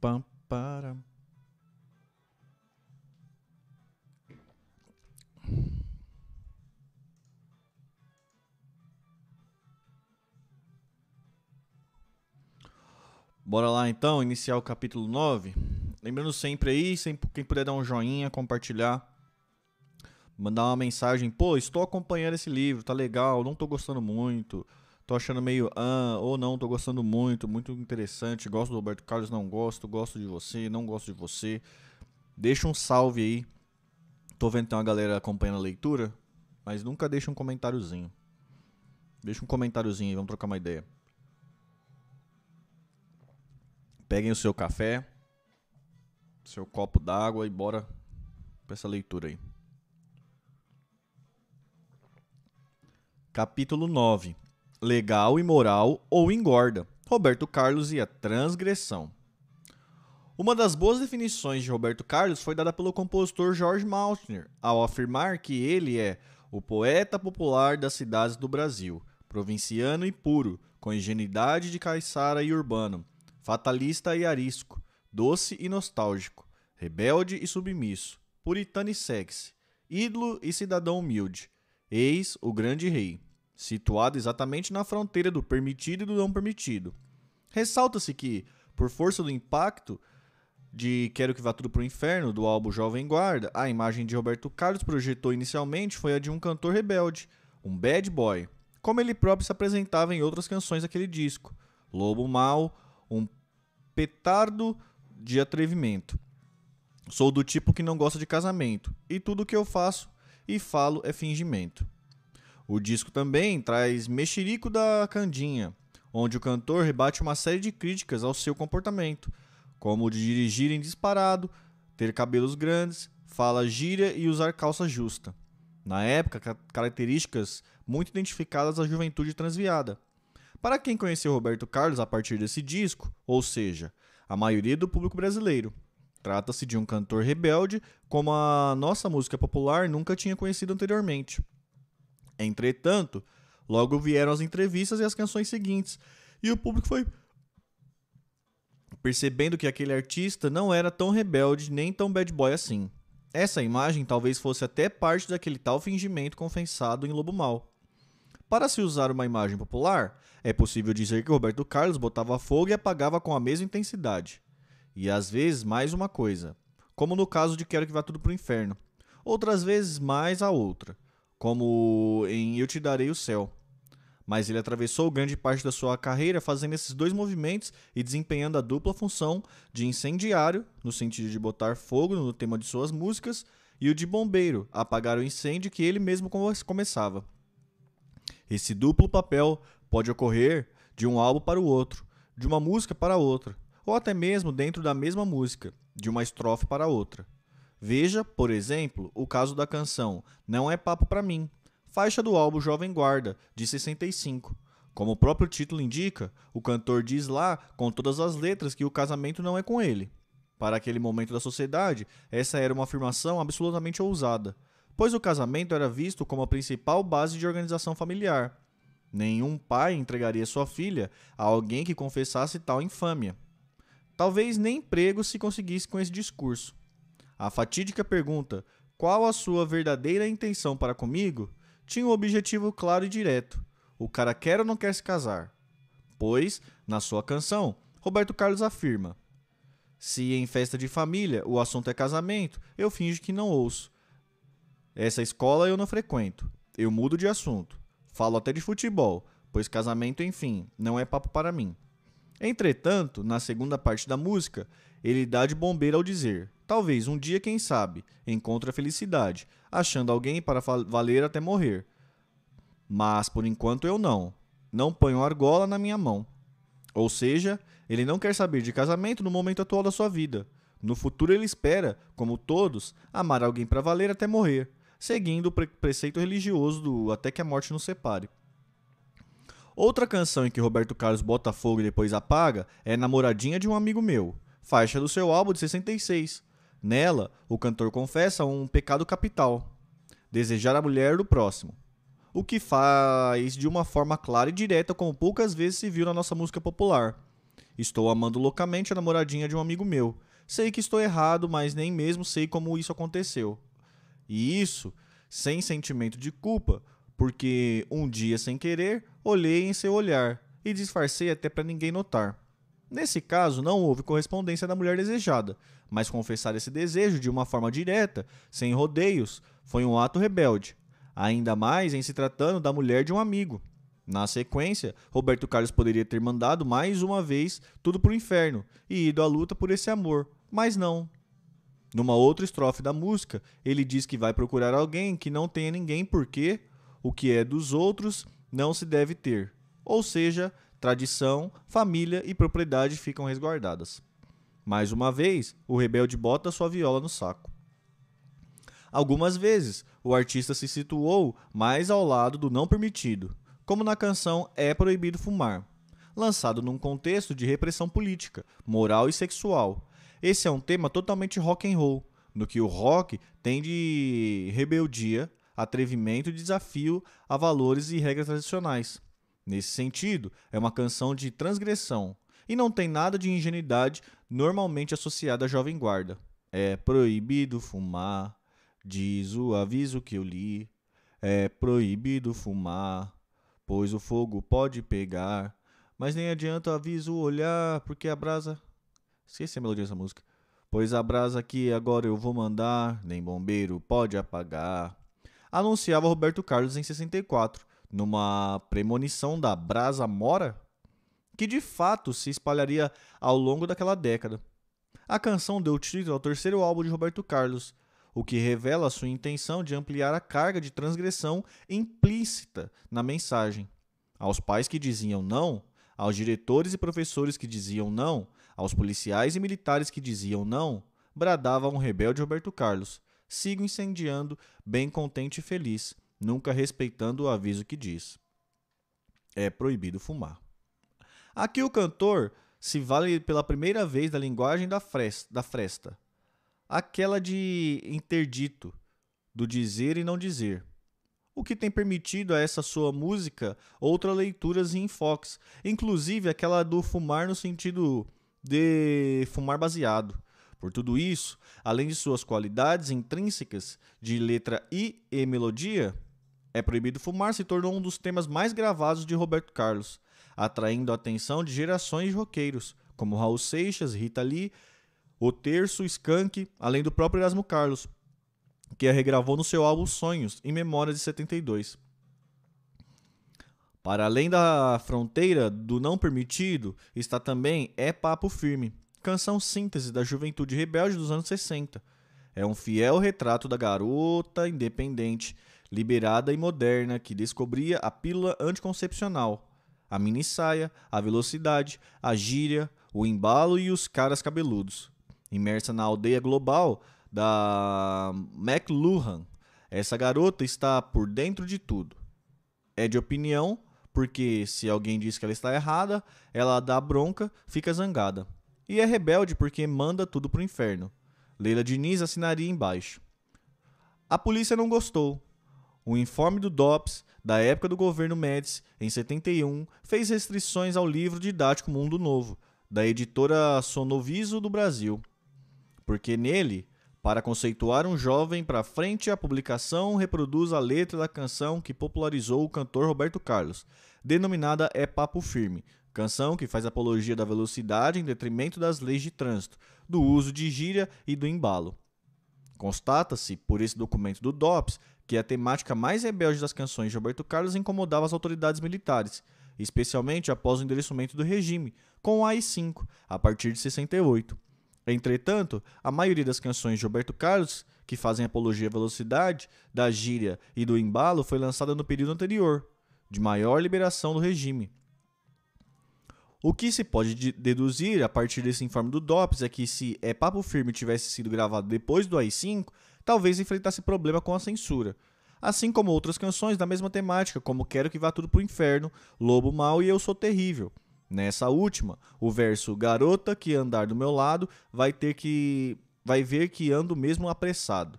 pam. Bora lá então, iniciar o capítulo 9. Lembrando sempre aí, sempre quem puder dar um joinha, compartilhar, mandar uma mensagem, pô, estou acompanhando esse livro, tá legal, não tô gostando muito, tô achando meio ah, ou não, tô gostando muito, muito interessante, gosto do Roberto Carlos, não gosto, gosto de você, não gosto de você. Deixa um salve aí. Tô vendo que tem uma galera acompanhando a leitura, mas nunca deixa um comentáriozinho. Deixa um comentáriozinho aí, vamos trocar uma ideia. Peguem o seu café, seu copo d'água e bora pra essa leitura aí. Capítulo 9. Legal e moral ou engorda. Roberto Carlos e a transgressão. Uma das boas definições de Roberto Carlos foi dada pelo compositor George Maltner, ao afirmar que ele é o poeta popular das cidades do Brasil, provinciano e puro, com ingenuidade de caiçara e urbano, fatalista e arisco, doce e nostálgico, rebelde e submisso, puritano e sexy, ídolo e cidadão humilde, eis o grande rei, situado exatamente na fronteira do permitido e do não permitido. Ressalta-se que, por força do impacto de Quero que vá tudo pro inferno, do álbum Jovem Guarda, a imagem de Roberto Carlos projetou inicialmente foi a de um cantor rebelde, um bad boy, como ele próprio se apresentava em outras canções daquele disco. Lobo mau, um petardo de atrevimento. Sou do tipo que não gosta de casamento, e tudo que eu faço e falo é fingimento. O disco também traz Mexerico da Candinha, onde o cantor rebate uma série de críticas ao seu comportamento, como o de dirigir em disparado, ter cabelos grandes, fala gíria e usar calça justa. Na época, características muito identificadas à juventude transviada. Para quem conheceu Roberto Carlos a partir desse disco, ou seja, a maioria do público brasileiro, trata-se de um cantor rebelde como a nossa música popular nunca tinha conhecido anteriormente. Entretanto, logo vieram as entrevistas e as canções seguintes, e o público foi percebendo que aquele artista não era tão rebelde nem tão bad boy assim. Essa imagem talvez fosse até parte daquele tal fingimento confessado em Lobo Mal. Para se usar uma imagem popular, é possível dizer que Roberto Carlos botava fogo e apagava com a mesma intensidade. E às vezes mais uma coisa, como no caso de Quero que vá tudo pro inferno. Outras vezes mais a outra, como em Eu te darei o céu. Mas ele atravessou grande parte da sua carreira fazendo esses dois movimentos e desempenhando a dupla função de incendiário, no sentido de botar fogo no tema de suas músicas, e o de bombeiro, apagar o incêndio que ele mesmo começava. Esse duplo papel pode ocorrer de um álbum para o outro, de uma música para outra, ou até mesmo dentro da mesma música, de uma estrofe para outra. Veja, por exemplo, o caso da canção Não é Papo para Mim, faixa do álbum Jovem Guarda, de 65. Como o próprio título indica, o cantor diz lá, com todas as letras, que o casamento não é com ele. Para aquele momento da sociedade, essa era uma afirmação absolutamente ousada, pois o casamento era visto como a principal base de organização familiar. Nenhum pai entregaria sua filha a alguém que confessasse tal infâmia. Talvez nem emprego se conseguisse com esse discurso. A fatídica pergunta: qual a sua verdadeira intenção para comigo? tinha um objetivo claro e direto: o cara quer ou não quer se casar. Pois, na sua canção, Roberto Carlos afirma: se em festa de família o assunto é casamento, eu finjo que não ouço. Essa escola eu não frequento. Eu mudo de assunto. Falo até de futebol, pois casamento, enfim, não é papo para mim. Entretanto, na segunda parte da música, ele dá de bombeiro ao dizer: Talvez um dia, quem sabe, encontre a felicidade, achando alguém para valer até morrer. Mas por enquanto eu não. Não ponho argola na minha mão. Ou seja, ele não quer saber de casamento no momento atual da sua vida. No futuro ele espera, como todos, amar alguém para valer até morrer seguindo o preceito religioso do Até que a Morte nos separe. Outra canção em que Roberto Carlos bota fogo e depois apaga é Namoradinha de um Amigo Meu, faixa do seu álbum de 66. Nela, o cantor confessa um pecado capital: desejar a mulher do próximo. O que faz de uma forma clara e direta, como poucas vezes se viu na nossa música popular. Estou amando loucamente a namoradinha de um amigo meu. Sei que estou errado, mas nem mesmo sei como isso aconteceu. E isso sem sentimento de culpa, porque um dia sem querer olhei em seu olhar e disfarcei até para ninguém notar. Nesse caso, não houve correspondência da mulher desejada, mas confessar esse desejo de uma forma direta, sem rodeios, foi um ato rebelde, ainda mais em se tratando da mulher de um amigo. Na sequência, Roberto Carlos poderia ter mandado mais uma vez tudo para o inferno e ido à luta por esse amor, mas não. Numa outra estrofe da música, ele diz que vai procurar alguém que não tenha ninguém porque o que é dos outros não se deve ter. Ou seja, tradição, família e propriedade ficam resguardadas. Mais uma vez, o rebelde bota sua viola no saco. Algumas vezes, o artista se situou mais ao lado do não permitido, como na canção É Proibido Fumar, lançado num contexto de repressão política, moral e sexual. Esse é um tema totalmente rock and roll, no que o rock tem de rebeldia, atrevimento e desafio a valores e regras tradicionais. Nesse sentido, é uma canção de transgressão e não tem nada de ingenuidade normalmente associada à jovem guarda. É proibido fumar, diz o aviso que eu li. É proibido fumar, pois o fogo pode pegar. Mas nem adianta o aviso olhar, porque a brasa. Esqueci a melodia dessa música. Pois a brasa que agora eu vou mandar, nem bombeiro pode apagar. Anunciava Roberto Carlos em 64 numa premonição da Brasa Mora, que de fato se espalharia ao longo daquela década. A canção deu título ao terceiro álbum de Roberto Carlos, o que revela sua intenção de ampliar a carga de transgressão implícita na mensagem. Aos pais que diziam não, aos diretores e professores que diziam não, aos policiais e militares que diziam não, bradava um rebelde Roberto Carlos. Sigo incendiando, bem contente e feliz, nunca respeitando o aviso que diz: é proibido fumar. Aqui o cantor se vale pela primeira vez da linguagem da fresta, da fresta aquela de interdito, do dizer e não dizer, o que tem permitido a essa sua música outras leituras e enfoques, inclusive aquela do fumar no sentido de fumar baseado. Por tudo isso, além de suas qualidades intrínsecas de letra e, e melodia, é Proibido Fumar se tornou um dos temas mais gravados de Roberto Carlos, atraindo a atenção de gerações de roqueiros, como Raul Seixas, Rita Lee, O Terço, Skank, além do próprio Erasmo Carlos, que a regravou no seu álbum Sonhos, em memória de 72. Para além da fronteira do não permitido, está também É Papo Firme, canção síntese da juventude rebelde dos anos 60. É um fiel retrato da garota independente liberada e moderna que descobria a pílula anticoncepcional, a mini saia, a velocidade, a gíria, o embalo e os caras cabeludos. Imersa na aldeia global da McLuhan, essa garota está por dentro de tudo. É de opinião, porque se alguém diz que ela está errada, ela dá bronca, fica zangada. E é rebelde porque manda tudo pro inferno. Leila Diniz assinaria embaixo. A polícia não gostou, o informe do DOPS, da época do governo Médici, em 71, fez restrições ao livro didático Mundo Novo, da editora Sonoviso do Brasil. Porque nele, para conceituar um jovem para frente, a publicação reproduz a letra da canção que popularizou o cantor Roberto Carlos, denominada É Papo Firme, canção que faz apologia da velocidade em detrimento das leis de trânsito, do uso de gíria e do embalo. Constata-se, por esse documento do DOPS, que a temática mais rebelde das canções de Roberto Carlos incomodava as autoridades militares, especialmente após o endereçamento do regime, com o AI-5, a partir de 68. Entretanto, a maioria das canções de Roberto Carlos, que fazem apologia à velocidade, da gíria e do embalo, foi lançada no período anterior, de maior liberação do regime. O que se pode deduzir a partir desse informe do DOPS é que se É Papo Firme tivesse sido gravado depois do AI-5, talvez enfrentasse problema com a censura. Assim como outras canções da mesma temática, como Quero que vá tudo pro inferno, Lobo Mal e Eu Sou Terrível. Nessa última, o verso Garota que andar do meu lado vai ter que vai ver que ando mesmo apressado.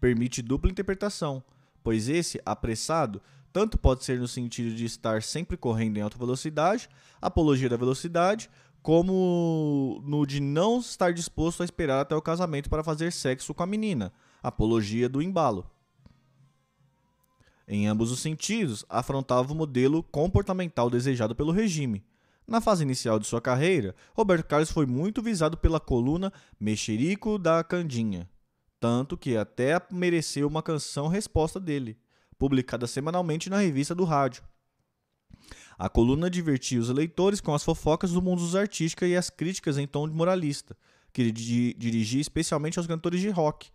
Permite dupla interpretação, pois esse apressado tanto pode ser no sentido de estar sempre correndo em alta velocidade, apologia da velocidade, como no de não estar disposto a esperar até o casamento para fazer sexo com a menina, apologia do embalo. Em ambos os sentidos, afrontava o modelo comportamental desejado pelo regime. Na fase inicial de sua carreira, Roberto Carlos foi muito visado pela coluna Mexerico da Candinha, tanto que até mereceu uma canção resposta dele, publicada semanalmente na revista do rádio. A coluna divertia os leitores com as fofocas do mundo dos artísticos e as críticas em tom de moralista, que dirigia especialmente aos cantores de rock,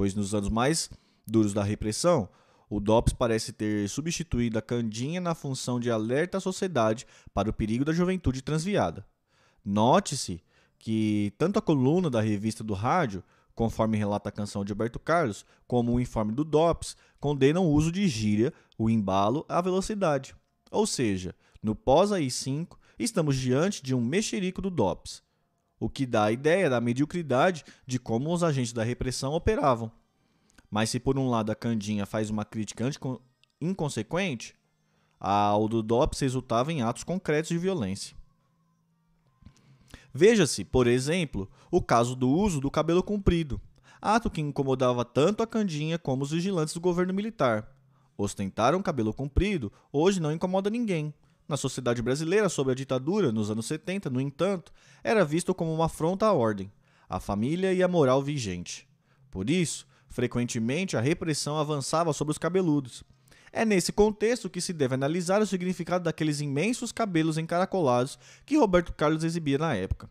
pois nos anos mais duros da repressão, o DOPS parece ter substituído a Candinha na função de alerta à sociedade para o perigo da juventude transviada. Note-se que tanto a coluna da revista do rádio, conforme relata a canção de Alberto Carlos, como o informe do DOPS, condenam o uso de gíria, o embalo, a velocidade. Ou seja, no pós-AI5, estamos diante de um mexerico do DOPS, o que dá a ideia da mediocridade de como os agentes da repressão operavam. Mas se por um lado a Candinha faz uma crítica inconsequente, a do DOPS resultava em atos concretos de violência. Veja-se, por exemplo, o caso do uso do cabelo comprido, ato que incomodava tanto a Candinha como os vigilantes do governo militar. Ostentar um cabelo comprido hoje não incomoda ninguém. Na sociedade brasileira, sob a ditadura, nos anos 70, no entanto, era visto como uma afronta à ordem, à família e à moral vigente. Por isso, frequentemente a repressão avançava sobre os cabeludos. É nesse contexto que se deve analisar o significado daqueles imensos cabelos encaracolados que Roberto Carlos exibia na época.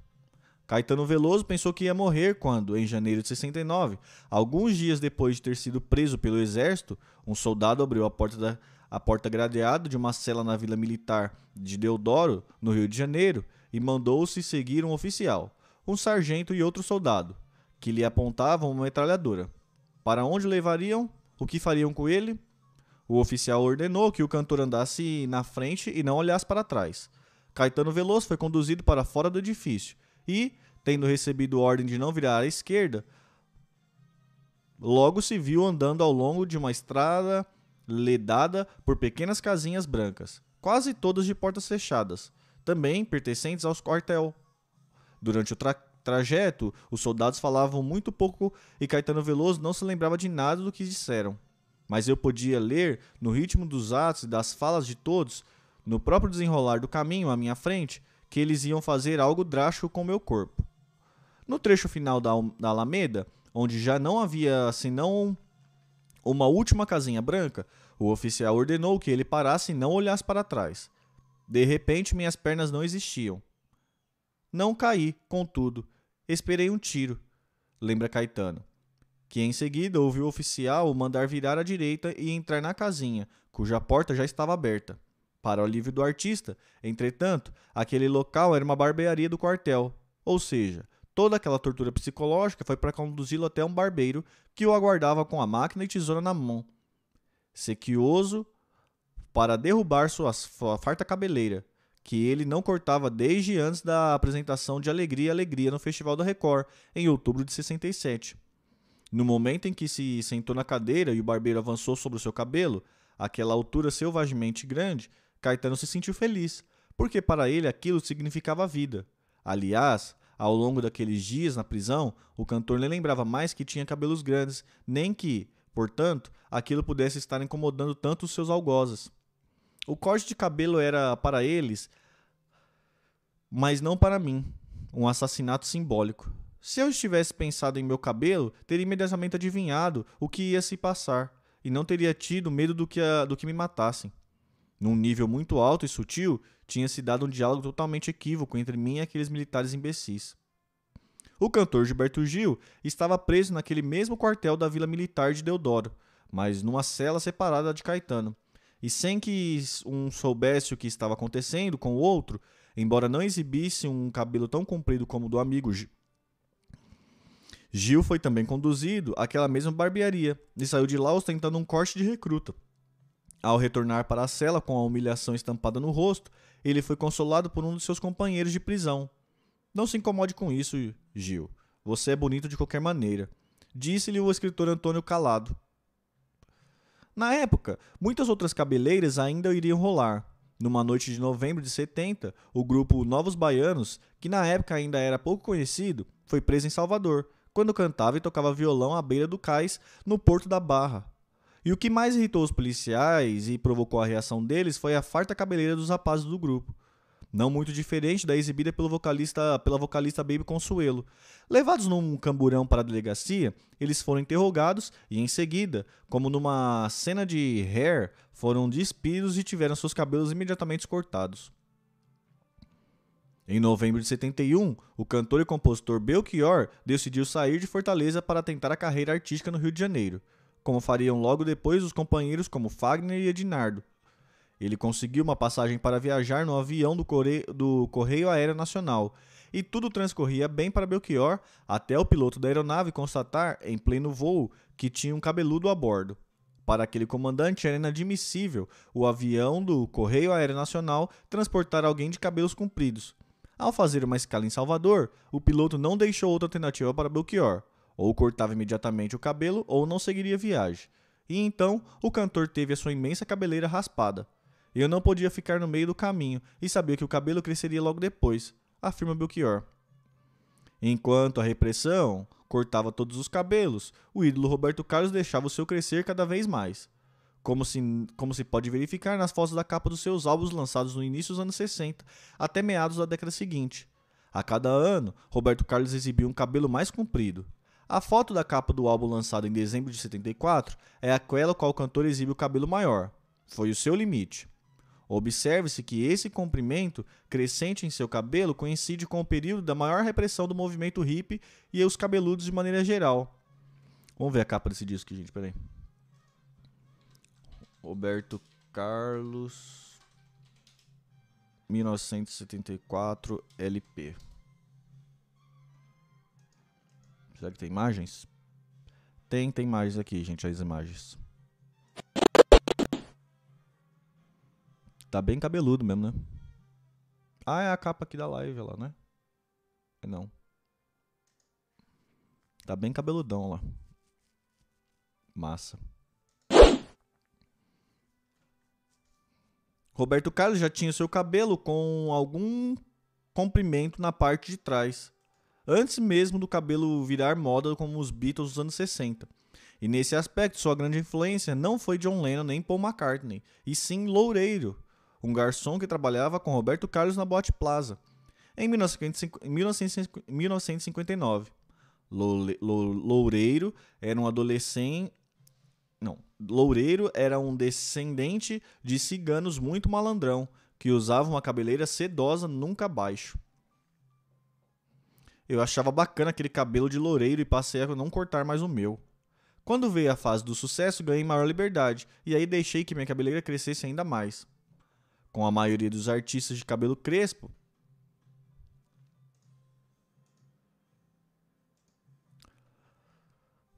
Caetano Veloso pensou que ia morrer quando, em janeiro de 69, alguns dias depois de ter sido preso pelo exército, um soldado abriu a porta, da, a porta gradeada de uma cela na Vila Militar de Deodoro, no Rio de Janeiro, e mandou-se seguir um oficial, um sargento e outro soldado, que lhe apontavam uma metralhadora. Para onde levariam? O que fariam com ele? O oficial ordenou que o cantor andasse na frente e não olhasse para trás. Caetano Veloso foi conduzido para fora do edifício e, tendo recebido ordem de não virar à esquerda, logo se viu andando ao longo de uma estrada ledada por pequenas casinhas brancas, quase todas de portas fechadas, também pertencentes aos quartel. Durante o tra trajeto, os soldados falavam muito pouco e Caetano Veloso não se lembrava de nada do que disseram. Mas eu podia ler, no ritmo dos atos e das falas de todos, no próprio desenrolar do caminho à minha frente, que eles iam fazer algo drástico com meu corpo. No trecho final da, da Alameda, onde já não havia senão uma última casinha branca, o oficial ordenou que ele parasse e não olhasse para trás. De repente, minhas pernas não existiam. Não caí, contudo, esperei um tiro, lembra Caetano, que em seguida ouviu o oficial mandar virar à direita e entrar na casinha, cuja porta já estava aberta. Para o alívio do artista, entretanto, aquele local era uma barbearia do quartel, ou seja, toda aquela tortura psicológica foi para conduzi-lo até um barbeiro que o aguardava com a máquina e tesoura na mão, sequioso para derrubar sua, farta cabeleira, que ele não cortava desde antes da apresentação de Alegria Alegria no Festival da Record, em outubro de 67. No momento em que se sentou na cadeira e o barbeiro avançou sobre o seu cabelo, aquela altura selvagemente grande, Caetano se sentiu feliz, porque para ele aquilo significava vida. Aliás, ao longo daqueles dias na prisão, o cantor nem lembrava mais que tinha cabelos grandes, nem que, portanto, aquilo pudesse estar incomodando tanto os seus algozes. O corte de cabelo era para eles, mas não para mim, um assassinato simbólico. Se eu estivesse pensado em meu cabelo, teria imediatamente adivinhado o que ia se passar e não teria tido medo do que, a, do que me matassem. Num nível muito alto e sutil, tinha se dado um diálogo totalmente equívoco entre mim e aqueles militares imbecis. O cantor Gilberto Gil estava preso naquele mesmo quartel da Vila Militar de Deodoro, mas numa cela separada de Caetano. E sem que um soubesse o que estava acontecendo com o outro, embora não exibisse um cabelo tão comprido como o do amigo Gil. Gil foi também conduzido àquela mesma barbearia e saiu de lá ostentando um corte de recruta. Ao retornar para a cela com a humilhação estampada no rosto, ele foi consolado por um de seus companheiros de prisão. Não se incomode com isso, Gil. Você é bonito de qualquer maneira. Disse-lhe o escritor Antônio Calado. Na época, muitas outras cabeleiras ainda iriam rolar, Numa noite de novembro de 70, o grupo Novos Baianos, que na época ainda era pouco conhecido, foi preso em Salvador, quando cantava e tocava violão à beira do cais, no Porto da Barra. E o que mais irritou os policiais e provocou a reação deles foi a farta cabeleira dos rapazes do grupo não muito diferente da exibida pelo vocalista, pela vocalista Baby Consuelo. Levados num camburão para a delegacia, eles foram interrogados e, em seguida, como numa cena de hair, foram despidos e tiveram seus cabelos imediatamente cortados. Em novembro de 71, o cantor e compositor Belchior decidiu sair de Fortaleza para tentar a carreira artística no Rio de Janeiro, como fariam logo depois os companheiros como Fagner e Ednardo, ele conseguiu uma passagem para viajar no avião do Correio, do Correio Aéreo Nacional. E tudo transcorria bem para Belchior, até o piloto da aeronave constatar, em pleno voo, que tinha um cabeludo a bordo. Para aquele comandante era inadmissível o avião do Correio Aéreo Nacional transportar alguém de cabelos compridos. Ao fazer uma escala em Salvador, o piloto não deixou outra alternativa para Belchior. Ou cortava imediatamente o cabelo ou não seguiria viagem. E então o cantor teve a sua imensa cabeleira raspada. Eu não podia ficar no meio do caminho e sabia que o cabelo cresceria logo depois, afirma Belchior. Enquanto a repressão cortava todos os cabelos, o ídolo Roberto Carlos deixava o seu crescer cada vez mais. Como se, como se pode verificar nas fotos da capa dos seus álbuns lançados no início dos anos 60 até meados da década seguinte. A cada ano, Roberto Carlos exibia um cabelo mais comprido. A foto da capa do álbum lançado em dezembro de 74 é aquela qual o cantor exibe o cabelo maior. Foi o seu limite. Observe-se que esse comprimento crescente em seu cabelo coincide com o período da maior repressão do movimento hippie e os cabeludos de maneira geral. Vamos ver a capa desse disco gente, peraí. Roberto Carlos 1974 LP. Será que tem imagens? Tem, tem imagens aqui, gente, as imagens. Tá bem cabeludo mesmo, né? Ah, é a capa aqui da live lá, né? É não. Tá bem cabeludão lá. Massa. Roberto Carlos já tinha seu cabelo com algum comprimento na parte de trás, antes mesmo do cabelo virar moda como os Beatles dos anos 60. E nesse aspecto, sua grande influência não foi John Lennon nem Paul McCartney, e sim Loureiro, um garçom que trabalhava com Roberto Carlos na Boate Plaza, em 1959. Loureiro era um adolescente. Não, Loureiro era um descendente de ciganos muito malandrão, que usava uma cabeleira sedosa nunca baixo. Eu achava bacana aquele cabelo de loureiro e passei a não cortar mais o meu. Quando veio a fase do sucesso, ganhei maior liberdade, e aí deixei que minha cabeleira crescesse ainda mais com a maioria dos artistas de cabelo crespo.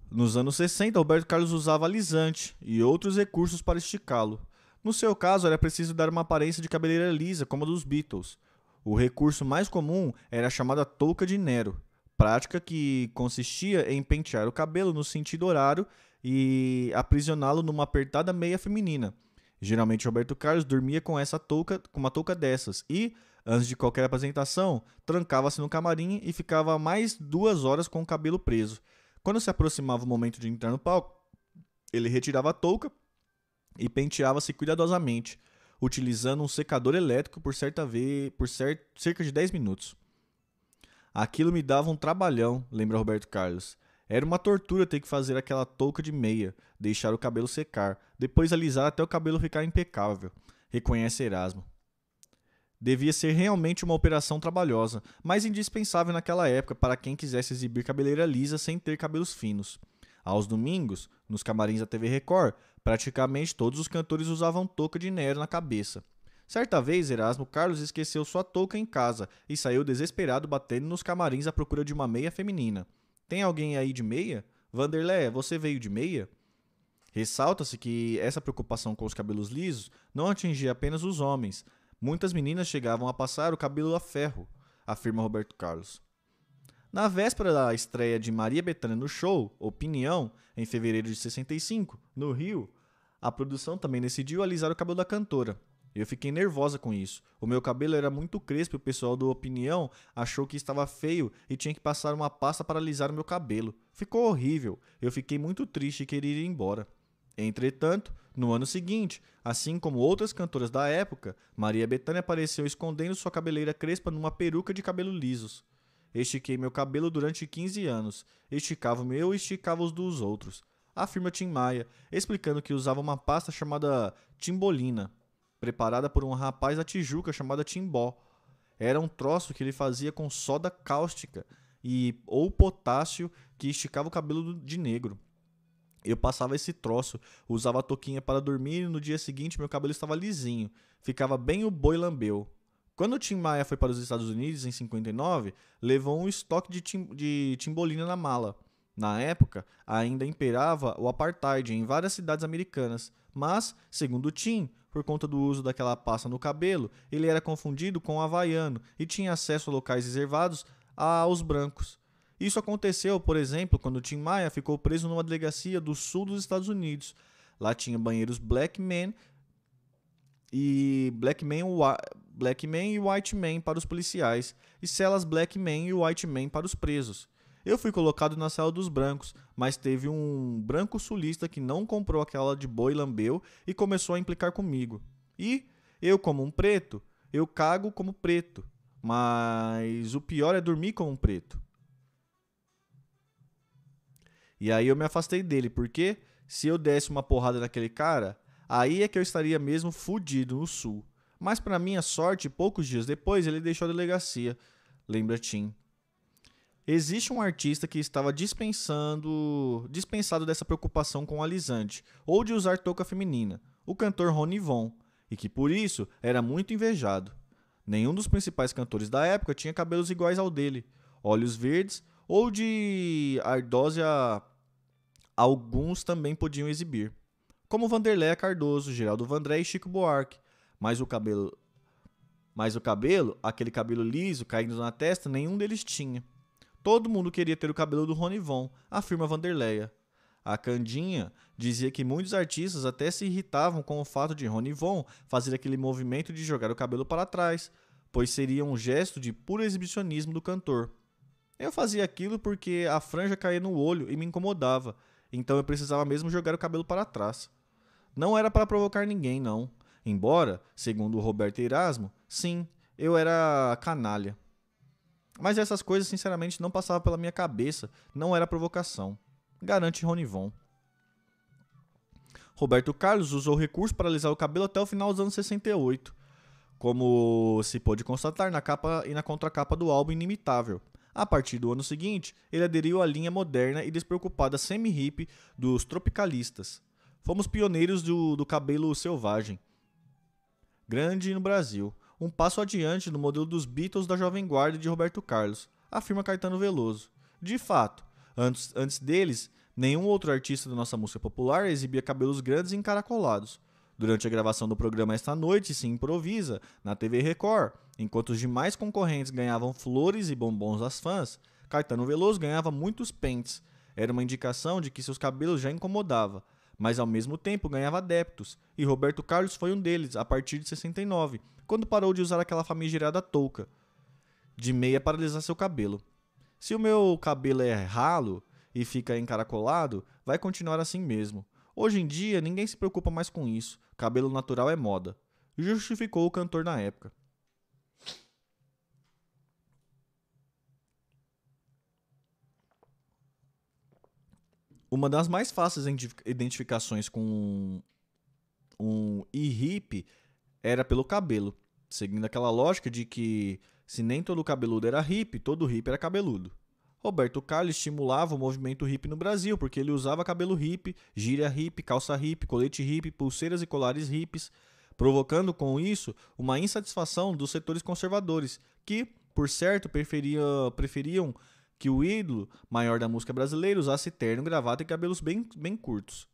Nos anos 60, Alberto Carlos usava alisante e outros recursos para esticá-lo. No seu caso, era preciso dar uma aparência de cabeleira lisa, como a dos Beatles. O recurso mais comum era a chamada touca de Nero, prática que consistia em pentear o cabelo no sentido horário e aprisioná-lo numa apertada meia feminina, Geralmente Roberto Carlos dormia com essa touca, com uma touca dessas e, antes de qualquer apresentação, trancava-se no camarim e ficava mais duas horas com o cabelo preso. Quando se aproximava o momento de entrar no palco, ele retirava a touca e penteava-se cuidadosamente, utilizando um secador elétrico por certa vez por cerca de 10 minutos. Aquilo me dava um trabalhão, lembra Roberto Carlos. Era uma tortura ter que fazer aquela touca de meia, deixar o cabelo secar, depois alisar até o cabelo ficar impecável, reconhece Erasmo. Devia ser realmente uma operação trabalhosa, mas indispensável naquela época para quem quisesse exibir cabeleira lisa sem ter cabelos finos. Aos domingos, nos camarins da TV Record, praticamente todos os cantores usavam touca de Nero na cabeça. Certa vez, Erasmo Carlos esqueceu sua touca em casa e saiu desesperado batendo nos camarins à procura de uma meia feminina. Tem alguém aí de meia? Vanderlé, você veio de meia? Ressalta-se que essa preocupação com os cabelos lisos não atingia apenas os homens. Muitas meninas chegavam a passar o cabelo a ferro, afirma Roberto Carlos. Na véspera da estreia de Maria Bethânia no show Opinião, em fevereiro de 65, no Rio, a produção também decidiu alisar o cabelo da cantora. Eu fiquei nervosa com isso. O meu cabelo era muito crespo e o pessoal do Opinião achou que estava feio e tinha que passar uma pasta para alisar o meu cabelo. Ficou horrível. Eu fiquei muito triste e queria ir embora. Entretanto, no ano seguinte, assim como outras cantoras da época, Maria Bethânia apareceu escondendo sua cabeleira crespa numa peruca de cabelo lisos. Estiquei meu cabelo durante 15 anos. Esticava o meu e esticava os dos outros. Afirma Tim Maia, explicando que usava uma pasta chamada Timbolina, preparada por um rapaz da Tijuca chamado Timbó. Era um troço que ele fazia com soda cáustica e ou potássio que esticava o cabelo de negro. Eu passava esse troço, usava a touquinha para dormir e no dia seguinte meu cabelo estava lisinho, ficava bem o boi lambeu. Quando o Tim Maia foi para os Estados Unidos em 59, levou um estoque de, tim de timbolina na mala. Na época, ainda imperava o apartheid em várias cidades americanas, mas, segundo Tim, por conta do uso daquela pasta no cabelo, ele era confundido com havaiano e tinha acesso a locais reservados aos brancos. Isso aconteceu, por exemplo, quando Tim Maia ficou preso numa delegacia do sul dos Estados Unidos. Lá tinha banheiros black man e black man, black man e white man para os policiais e celas black man e white man para os presos. Eu fui colocado na cela dos brancos, mas teve um branco sulista que não comprou aquela de boi lambeu e começou a implicar comigo. E eu, como um preto, eu cago como preto, mas o pior é dormir como um preto. E aí eu me afastei dele, porque se eu desse uma porrada naquele cara, aí é que eu estaria mesmo fudido no sul. Mas para minha sorte, poucos dias depois ele deixou a delegacia. Lembra Tim? Existe um artista que estava dispensando, dispensado dessa preocupação com o alisante ou de usar touca feminina, o cantor Rony Von, e que por isso era muito invejado. Nenhum dos principais cantores da época tinha cabelos iguais ao dele, olhos verdes ou de ardósia alguns também podiam exibir, como Vanderléia Cardoso, Geraldo Vandré e Chico Buarque, mas o cabelo mas o cabelo, aquele cabelo liso caindo na testa, nenhum deles tinha. Todo mundo queria ter o cabelo do Rony Von, afirma Vanderleia. A Candinha dizia que muitos artistas até se irritavam com o fato de Rony Von fazer aquele movimento de jogar o cabelo para trás, pois seria um gesto de puro exibicionismo do cantor. Eu fazia aquilo porque a franja caía no olho e me incomodava, então eu precisava mesmo jogar o cabelo para trás. Não era para provocar ninguém, não. Embora, segundo Roberto Erasmo, sim, eu era canalha. Mas essas coisas, sinceramente, não passavam pela minha cabeça, não era provocação. Garante Ronivon. Roberto Carlos usou recurso para alisar o cabelo até o final dos anos 68, como se pôde constatar na capa e na contracapa do álbum Inimitável, a partir do ano seguinte, ele aderiu à linha moderna e despreocupada semi-hip dos tropicalistas. Fomos pioneiros do, do cabelo selvagem. Grande no Brasil, um passo adiante no modelo dos Beatles da Jovem Guarda de Roberto Carlos, afirma Caetano Veloso. De fato, antes, antes deles, nenhum outro artista da nossa música popular exibia cabelos grandes e encaracolados. Durante a gravação do programa Esta Noite se improvisa, na TV Record, enquanto os demais concorrentes ganhavam flores e bombons às fãs, Caetano Veloso ganhava muitos pentes. Era uma indicação de que seus cabelos já incomodava, mas ao mesmo tempo ganhava adeptos, e Roberto Carlos foi um deles a partir de 69, quando parou de usar aquela famigerada touca de meia para alisar seu cabelo. Se o meu cabelo é ralo e fica encaracolado, vai continuar assim mesmo. Hoje em dia, ninguém se preocupa mais com isso. Cabelo natural é moda. Justificou o cantor na época. Uma das mais fáceis identificações com um e-hip era pelo cabelo, seguindo aquela lógica de que se nem todo cabeludo era hip, todo hip era cabeludo. Roberto Carlos estimulava o movimento hippie no Brasil, porque ele usava cabelo hippie, gíria hippie, calça hippie, colete hippie, pulseiras e colares hippies, provocando com isso uma insatisfação dos setores conservadores, que, por certo, preferia, preferiam que o ídolo maior da música brasileira usasse terno, gravata e cabelos bem, bem curtos,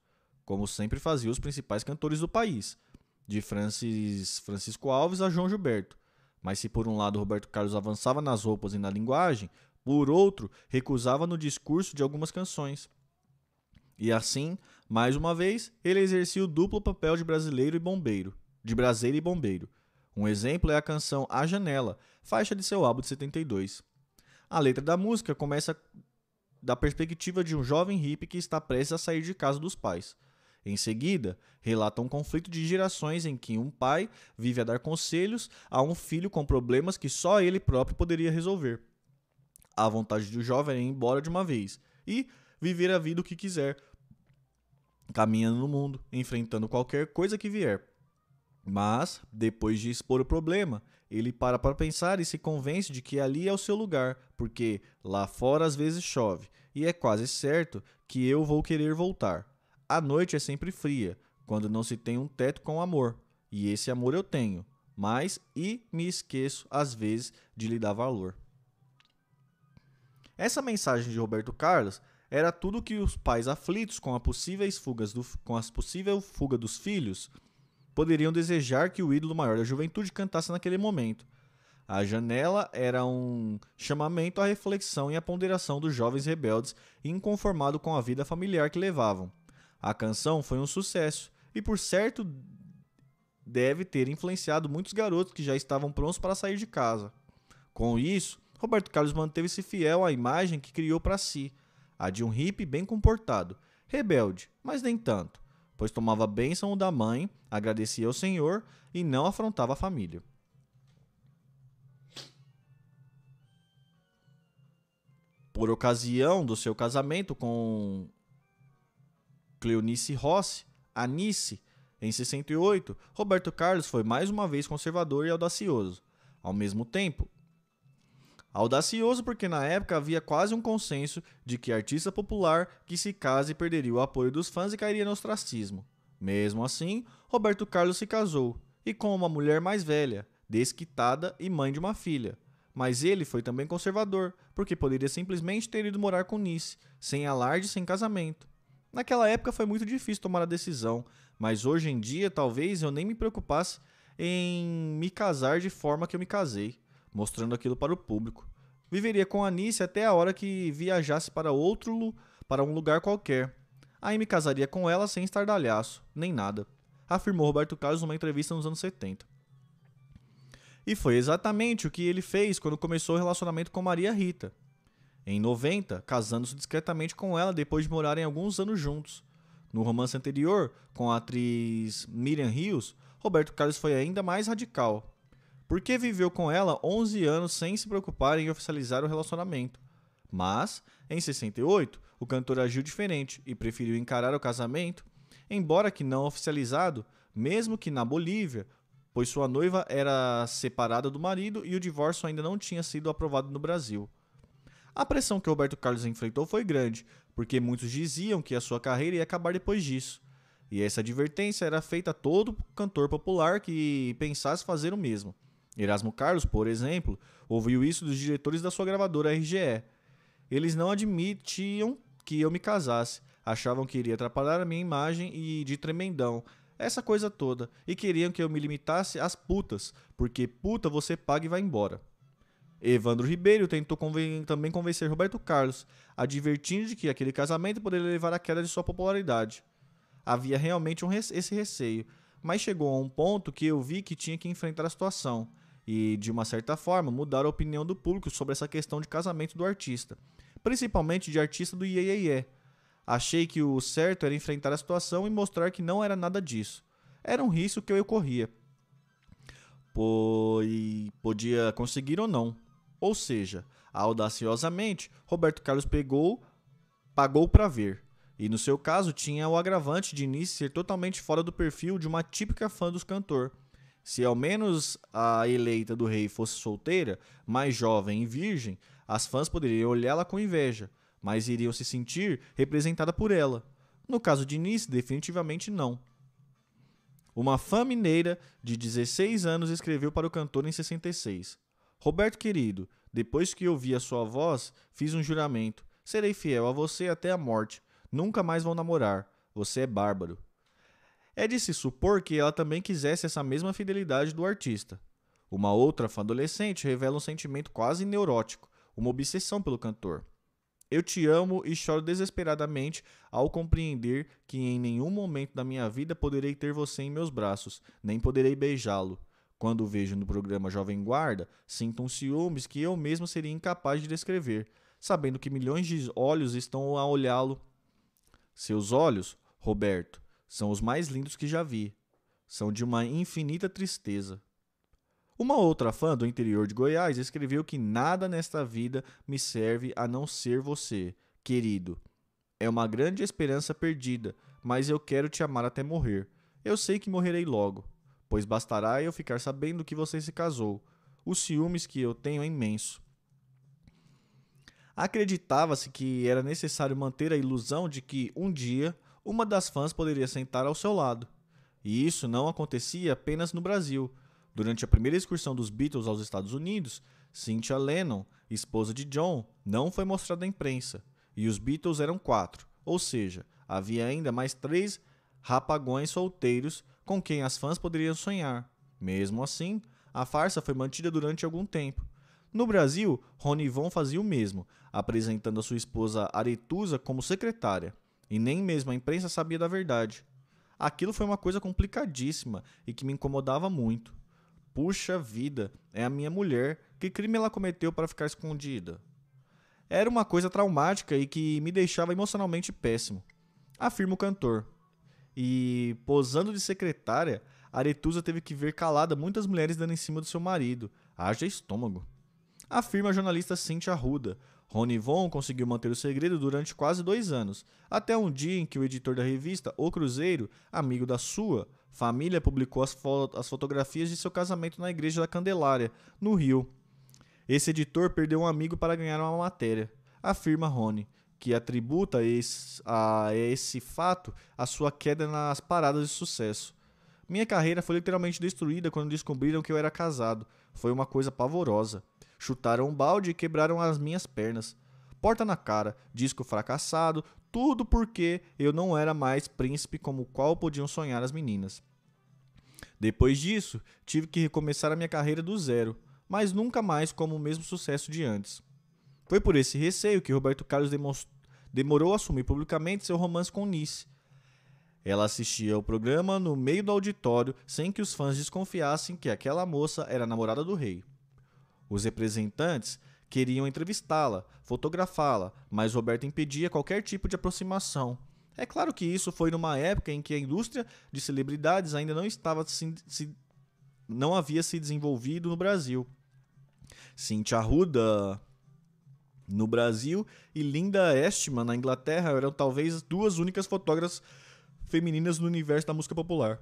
como sempre faziam os principais cantores do país, de Francis, Francisco Alves a João Gilberto. Mas se por um lado Roberto Carlos avançava nas roupas e na linguagem, por outro, recusava no discurso de algumas canções. E assim, mais uma vez, ele exercia o duplo papel de brasileiro e bombeiro, de braseiro e bombeiro. Um exemplo é a canção A Janela, faixa de seu álbum de 72. A letra da música começa da perspectiva de um jovem hippie que está prestes a sair de casa dos pais. Em seguida, relata um conflito de gerações em que um pai vive a dar conselhos a um filho com problemas que só ele próprio poderia resolver. A vontade do jovem é ir embora de uma vez e viver a vida o que quiser, caminhando no mundo, enfrentando qualquer coisa que vier. Mas, depois de expor o problema, ele para para pensar e se convence de que ali é o seu lugar, porque lá fora às vezes chove, e é quase certo que eu vou querer voltar. A noite é sempre fria, quando não se tem um teto com amor. E esse amor eu tenho, mas e me esqueço às vezes de lhe dar valor. Essa mensagem de Roberto Carlos era tudo que os pais aflitos com, possíveis fugas do, com as possível fuga dos filhos poderiam desejar que o ídolo maior da juventude cantasse naquele momento. A janela era um chamamento à reflexão e à ponderação dos jovens rebeldes inconformados com a vida familiar que levavam. A canção foi um sucesso e, por certo, deve ter influenciado muitos garotos que já estavam prontos para sair de casa. Com isso, Roberto Carlos manteve-se fiel à imagem que criou para si, a de um hippie bem comportado, rebelde, mas nem tanto, pois tomava bênção da mãe, agradecia ao Senhor e não afrontava a família. Por ocasião do seu casamento com Cleonice Rossi, Anice, em 68, Roberto Carlos foi mais uma vez conservador e audacioso. Ao mesmo tempo, audacioso porque na época havia quase um consenso de que artista popular que se case perderia o apoio dos fãs e cairia no ostracismo. Mesmo assim, Roberto Carlos se casou, e com uma mulher mais velha, desquitada e mãe de uma filha. Mas ele foi também conservador, porque poderia simplesmente ter ido morar com Nice, sem alarde sem casamento. Naquela época foi muito difícil tomar a decisão, mas hoje em dia talvez eu nem me preocupasse em me casar de forma que eu me casei, mostrando aquilo para o público. Viveria com a Anice até a hora que viajasse para outro para um lugar qualquer. Aí me casaria com ela sem estardalhaço, nem nada, afirmou Roberto Carlos numa entrevista nos anos 70. E foi exatamente o que ele fez quando começou o relacionamento com Maria Rita, em 90, casando-se discretamente com ela depois de morarem alguns anos juntos. No romance anterior, com a atriz Miriam Rios, Roberto Carlos foi ainda mais radical, porque viveu com ela 11 anos sem se preocupar em oficializar o relacionamento. Mas, em 68, o cantor agiu diferente e preferiu encarar o casamento, embora que não oficializado, mesmo que na Bolívia, pois sua noiva era separada do marido e o divórcio ainda não tinha sido aprovado no Brasil. A pressão que Roberto Carlos enfrentou foi grande, porque muitos diziam que a sua carreira ia acabar depois disso. E essa advertência era feita a todo cantor popular que pensasse fazer o mesmo. Erasmo Carlos, por exemplo, ouviu isso dos diretores da sua gravadora RGE. Eles não admitiam que eu me casasse, achavam que iria atrapalhar a minha imagem e de tremendão, essa coisa toda, e queriam que eu me limitasse às putas, porque puta você paga e vai embora. Evandro Ribeiro tentou conven também convencer Roberto Carlos, advertindo de que aquele casamento poderia levar à queda de sua popularidade. Havia realmente um esse receio, mas chegou a um ponto que eu vi que tinha que enfrentar a situação e, de uma certa forma, mudar a opinião do público sobre essa questão de casamento do artista, principalmente de artista do Iê, Iê, Iê. Achei que o certo era enfrentar a situação e mostrar que não era nada disso. Era um risco que eu corria. Pois podia conseguir ou não. Ou seja, audaciosamente, Roberto Carlos pegou, pagou para ver. E no seu caso, tinha o agravante de Nice ser totalmente fora do perfil de uma típica fã dos cantor. Se ao menos a eleita do rei fosse solteira, mais jovem e virgem, as fãs poderiam olhá-la com inveja, mas iriam se sentir representada por ela. No caso de Nice, definitivamente não. Uma fã mineira de 16 anos escreveu para o cantor em 66. Roberto querido, depois que ouvi a sua voz, fiz um juramento. Serei fiel a você até a morte. Nunca mais vou namorar. Você é bárbaro. É de se supor que ela também quisesse essa mesma fidelidade do artista. Uma outra fã adolescente revela um sentimento quase neurótico, uma obsessão pelo cantor. Eu te amo e choro desesperadamente ao compreender que em nenhum momento da minha vida poderei ter você em meus braços, nem poderei beijá-lo. Quando o vejo no programa Jovem Guarda, sinto um ciúmes que eu mesmo seria incapaz de descrever, sabendo que milhões de olhos estão a olhá-lo. Seus olhos, Roberto, são os mais lindos que já vi. São de uma infinita tristeza. Uma outra fã do interior de Goiás escreveu que nada nesta vida me serve a não ser você, querido. É uma grande esperança perdida, mas eu quero te amar até morrer. Eu sei que morrerei logo, pois bastará eu ficar sabendo que você se casou. Os ciúmes que eu tenho é imenso. Acreditava-se que era necessário manter a ilusão de que um dia uma das fãs poderia sentar ao seu lado. E isso não acontecia apenas no Brasil. Durante a primeira excursão dos Beatles aos Estados Unidos, Cynthia Lennon, esposa de John, não foi mostrada à imprensa, e os Beatles eram quatro, ou seja, havia ainda mais três rapagões solteiros com quem as fãs poderiam sonhar. Mesmo assim, a farsa foi mantida durante algum tempo. No Brasil, Rony Von fazia o mesmo, apresentando a sua esposa Aretusa como secretária, e nem mesmo a imprensa sabia da verdade. Aquilo foi uma coisa complicadíssima e que me incomodava muito. Puxa vida, é a minha mulher. Que crime ela cometeu para ficar escondida? Era uma coisa traumática e que me deixava emocionalmente péssimo, afirma o cantor. E, posando de secretária, Aretusa teve que ver calada muitas mulheres dando em cima do seu marido. Haja estômago. Afirma a jornalista Cynthia Arruda, Rony Von conseguiu manter o segredo durante quase dois anos, até um dia em que o editor da revista O Cruzeiro, amigo da sua família, publicou as, fo as fotografias de seu casamento na Igreja da Candelária, no Rio. Esse editor perdeu um amigo para ganhar uma matéria, afirma Rony, que atributa esse, a esse fato a sua queda nas paradas de sucesso. Minha carreira foi literalmente destruída quando descobriram que eu era casado. Foi uma coisa pavorosa. Chutaram um balde e quebraram as minhas pernas. Porta na cara, disco fracassado, tudo porque eu não era mais príncipe como qual podiam sonhar as meninas. Depois disso, tive que recomeçar a minha carreira do zero, mas nunca mais como o mesmo sucesso de antes. Foi por esse receio que Roberto Carlos demorou a assumir publicamente seu romance com Nice. Ela assistia ao programa no meio do auditório sem que os fãs desconfiassem que aquela moça era namorada do rei. Os representantes queriam entrevistá-la, fotografá-la, mas Roberto impedia qualquer tipo de aproximação. É claro que isso foi numa época em que a indústria de celebridades ainda não estava se, se não havia se desenvolvido no Brasil. Cynthia Arruda no Brasil e Linda Eastman na Inglaterra eram talvez as duas únicas fotógrafas femininas no universo da música popular.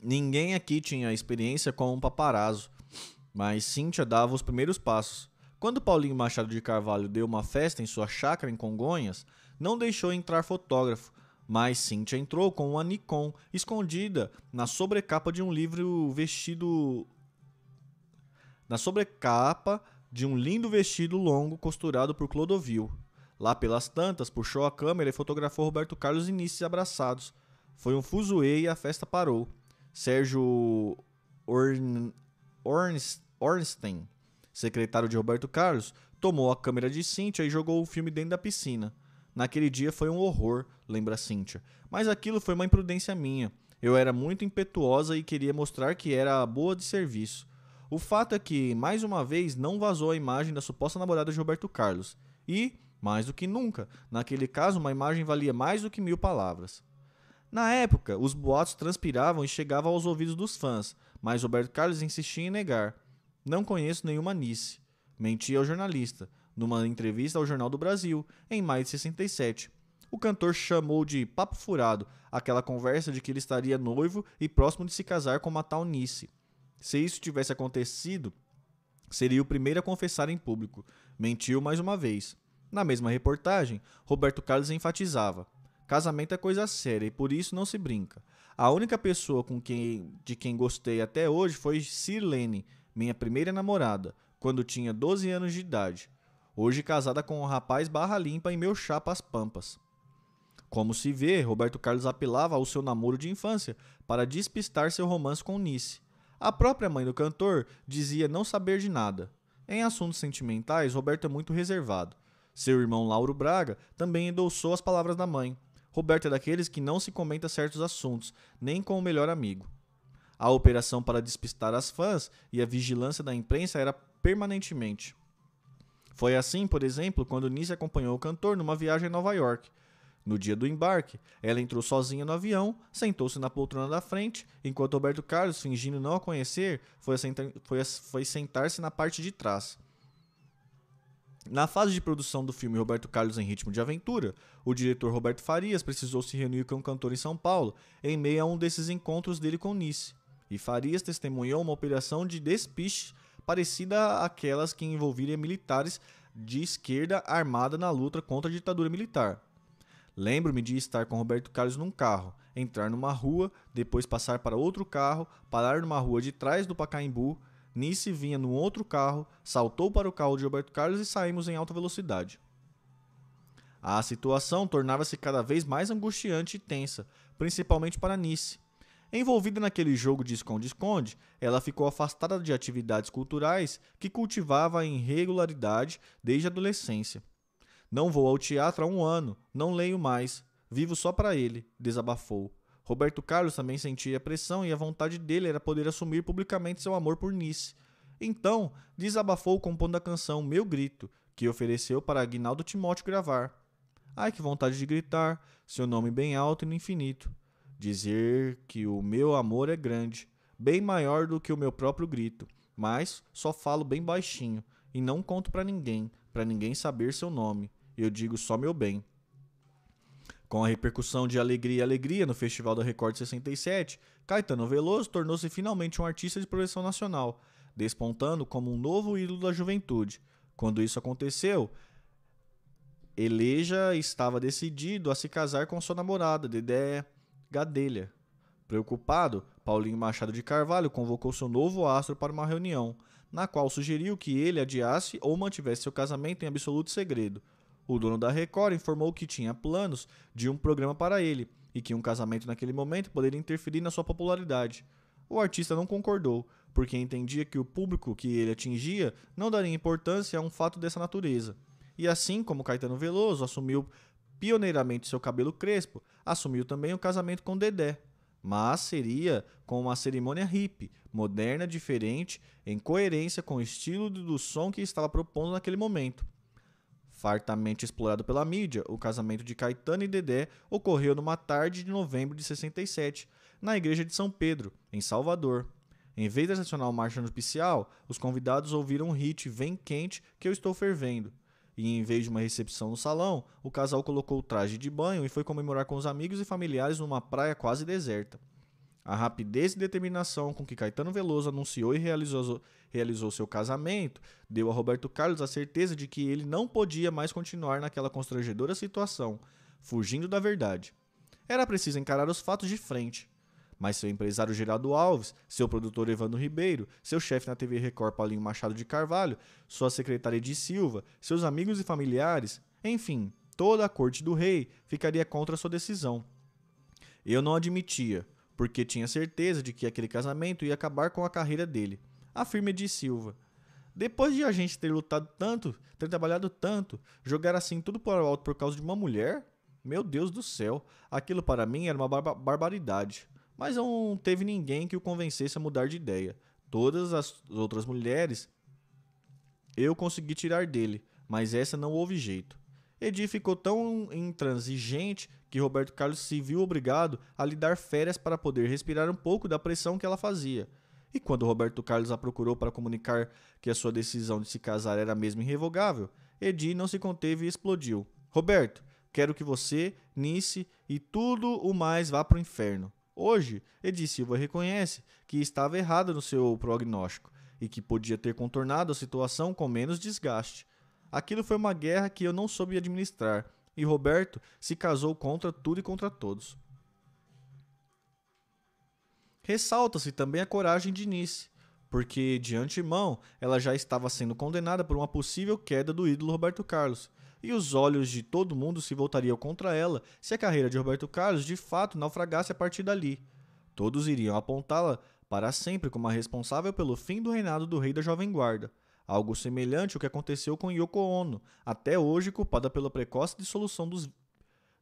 Ninguém aqui tinha experiência com um paparazzo, mas Cíntia dava os primeiros passos. Quando Paulinho Machado de Carvalho deu uma festa em sua chácara em Congonhas, não deixou entrar fotógrafo, mas Cíntia entrou com uma Nikon escondida na sobrecapa de um livro vestido na sobrecapa de um lindo vestido longo costurado por Clodovil. Lá pelas tantas, puxou a câmera e fotografou Roberto Carlos e Nice abraçados. Foi um fuzuê e a festa parou. Sérgio Orn, Ornstein, secretário de Roberto Carlos, tomou a câmera de Cíntia e jogou o filme dentro da piscina. Naquele dia foi um horror, lembra Cíntia. Mas aquilo foi uma imprudência minha. Eu era muito impetuosa e queria mostrar que era boa de serviço. O fato é que, mais uma vez, não vazou a imagem da suposta namorada de Roberto Carlos. E, mais do que nunca, naquele caso, uma imagem valia mais do que mil palavras. Na época, os boatos transpiravam e chegavam aos ouvidos dos fãs, mas Roberto Carlos insistia em negar. Não conheço nenhuma Nice. Mentia ao jornalista, numa entrevista ao Jornal do Brasil, em maio de 67. O cantor chamou de papo furado aquela conversa de que ele estaria noivo e próximo de se casar com uma tal Nice. Se isso tivesse acontecido, seria o primeiro a confessar em público. Mentiu mais uma vez. Na mesma reportagem, Roberto Carlos enfatizava: Casamento é coisa séria e por isso não se brinca. A única pessoa com quem, de quem gostei até hoje foi Sirlene, minha primeira namorada, quando tinha 12 anos de idade. Hoje casada com um rapaz barra limpa em meu chapa as pampas. Como se vê, Roberto Carlos apelava ao seu namoro de infância para despistar seu romance com Nice. A própria mãe do cantor dizia não saber de nada. Em assuntos sentimentais, Roberto é muito reservado. Seu irmão Lauro Braga também endossou as palavras da mãe. Roberto é daqueles que não se comenta certos assuntos, nem com o melhor amigo. A operação para despistar as fãs e a vigilância da imprensa era permanentemente. Foi assim, por exemplo, quando Nice acompanhou o cantor numa viagem a Nova York. No dia do embarque, ela entrou sozinha no avião, sentou-se na poltrona da frente, enquanto Roberto Carlos, fingindo não a conhecer, foi, foi, foi sentar-se na parte de trás. Na fase de produção do filme Roberto Carlos em Ritmo de Aventura, o diretor Roberto Farias precisou se reunir com o cantor em São Paulo, em meio a um desses encontros dele com Nice. E Farias testemunhou uma operação de despiste parecida àquelas que envolviam militares de esquerda armada na luta contra a ditadura militar. Lembro-me de estar com Roberto Carlos num carro, entrar numa rua, depois passar para outro carro, parar numa rua de trás do Pacaembu. Nice vinha num outro carro, saltou para o carro de Roberto Carlos e saímos em alta velocidade. A situação tornava-se cada vez mais angustiante e tensa, principalmente para Nice. Envolvida naquele jogo de esconde-esconde, ela ficou afastada de atividades culturais que cultivava em regularidade desde a adolescência. Não vou ao teatro há um ano, não leio mais. Vivo só para ele, desabafou. Roberto Carlos também sentia a pressão e a vontade dele era poder assumir publicamente seu amor por Nice. Então, desabafou compondo a canção Meu Grito, que ofereceu para Aguinaldo Timóteo gravar. Ai, que vontade de gritar, seu nome bem alto e no infinito. Dizer que o meu amor é grande, bem maior do que o meu próprio grito, mas só falo bem baixinho e não conto para ninguém, para ninguém saber seu nome eu digo só meu bem. Com a repercussão de Alegria e Alegria no Festival da Record 67, Caetano Veloso tornou-se finalmente um artista de projeção nacional, despontando como um novo ídolo da juventude. Quando isso aconteceu, Eleja estava decidido a se casar com sua namorada, Dedé Gadelha. Preocupado, Paulinho Machado de Carvalho convocou seu novo astro para uma reunião, na qual sugeriu que ele adiasse ou mantivesse seu casamento em absoluto segredo. O dono da Record informou que tinha planos de um programa para ele e que um casamento naquele momento poderia interferir na sua popularidade. O artista não concordou, porque entendia que o público que ele atingia não daria importância a um fato dessa natureza. E assim como Caetano Veloso assumiu pioneiramente seu cabelo crespo, assumiu também o casamento com Dedé. Mas seria com uma cerimônia hippie, moderna, diferente, em coerência com o estilo do som que estava propondo naquele momento. Fartamente explorado pela mídia, o casamento de Caetano e Dedé ocorreu numa tarde de novembro de 67, na igreja de São Pedro, em Salvador. Em vez da tradicional marcha nupcial, os convidados ouviram um hit Vem Quente que eu estou fervendo. E em vez de uma recepção no salão, o casal colocou o traje de banho e foi comemorar com os amigos e familiares numa praia quase deserta. A rapidez e determinação com que Caetano Veloso anunciou e realizou, realizou seu casamento deu a Roberto Carlos a certeza de que ele não podia mais continuar naquela constrangedora situação, fugindo da verdade. Era preciso encarar os fatos de frente. Mas seu empresário Geraldo Alves, seu produtor Evandro Ribeiro, seu chefe na TV Record Paulinho Machado de Carvalho, sua secretária de Silva, seus amigos e familiares, enfim, toda a corte do rei ficaria contra sua decisão. Eu não admitia, porque tinha certeza de que aquele casamento ia acabar com a carreira dele, afirma de Silva. Depois de a gente ter lutado tanto, ter trabalhado tanto, jogar assim tudo por alto por causa de uma mulher? Meu Deus do céu, aquilo para mim era uma bar barbaridade. Mas não teve ninguém que o convencesse a mudar de ideia. Todas as outras mulheres eu consegui tirar dele, mas essa não houve jeito. Edi ficou tão intransigente que Roberto Carlos se viu obrigado a lhe dar férias para poder respirar um pouco da pressão que ela fazia. E quando Roberto Carlos a procurou para comunicar que a sua decisão de se casar era mesmo irrevogável, Edi não se conteve e explodiu. Roberto, quero que você, Nice e tudo o mais vá para o inferno. Hoje, Edi Silva reconhece que estava errado no seu prognóstico e que podia ter contornado a situação com menos desgaste. Aquilo foi uma guerra que eu não soube administrar, e Roberto se casou contra tudo e contra todos. Ressalta-se também a coragem de Nice, porque de antemão ela já estava sendo condenada por uma possível queda do ídolo Roberto Carlos. e os olhos de todo mundo se voltariam contra ela se a carreira de Roberto Carlos de fato naufragasse a partir dali. Todos iriam apontá-la para sempre como a responsável pelo fim do reinado do rei da Jovem Guarda. Algo semelhante ao que aconteceu com Yoko Ono, até hoje culpada pela precoce dissolução dos,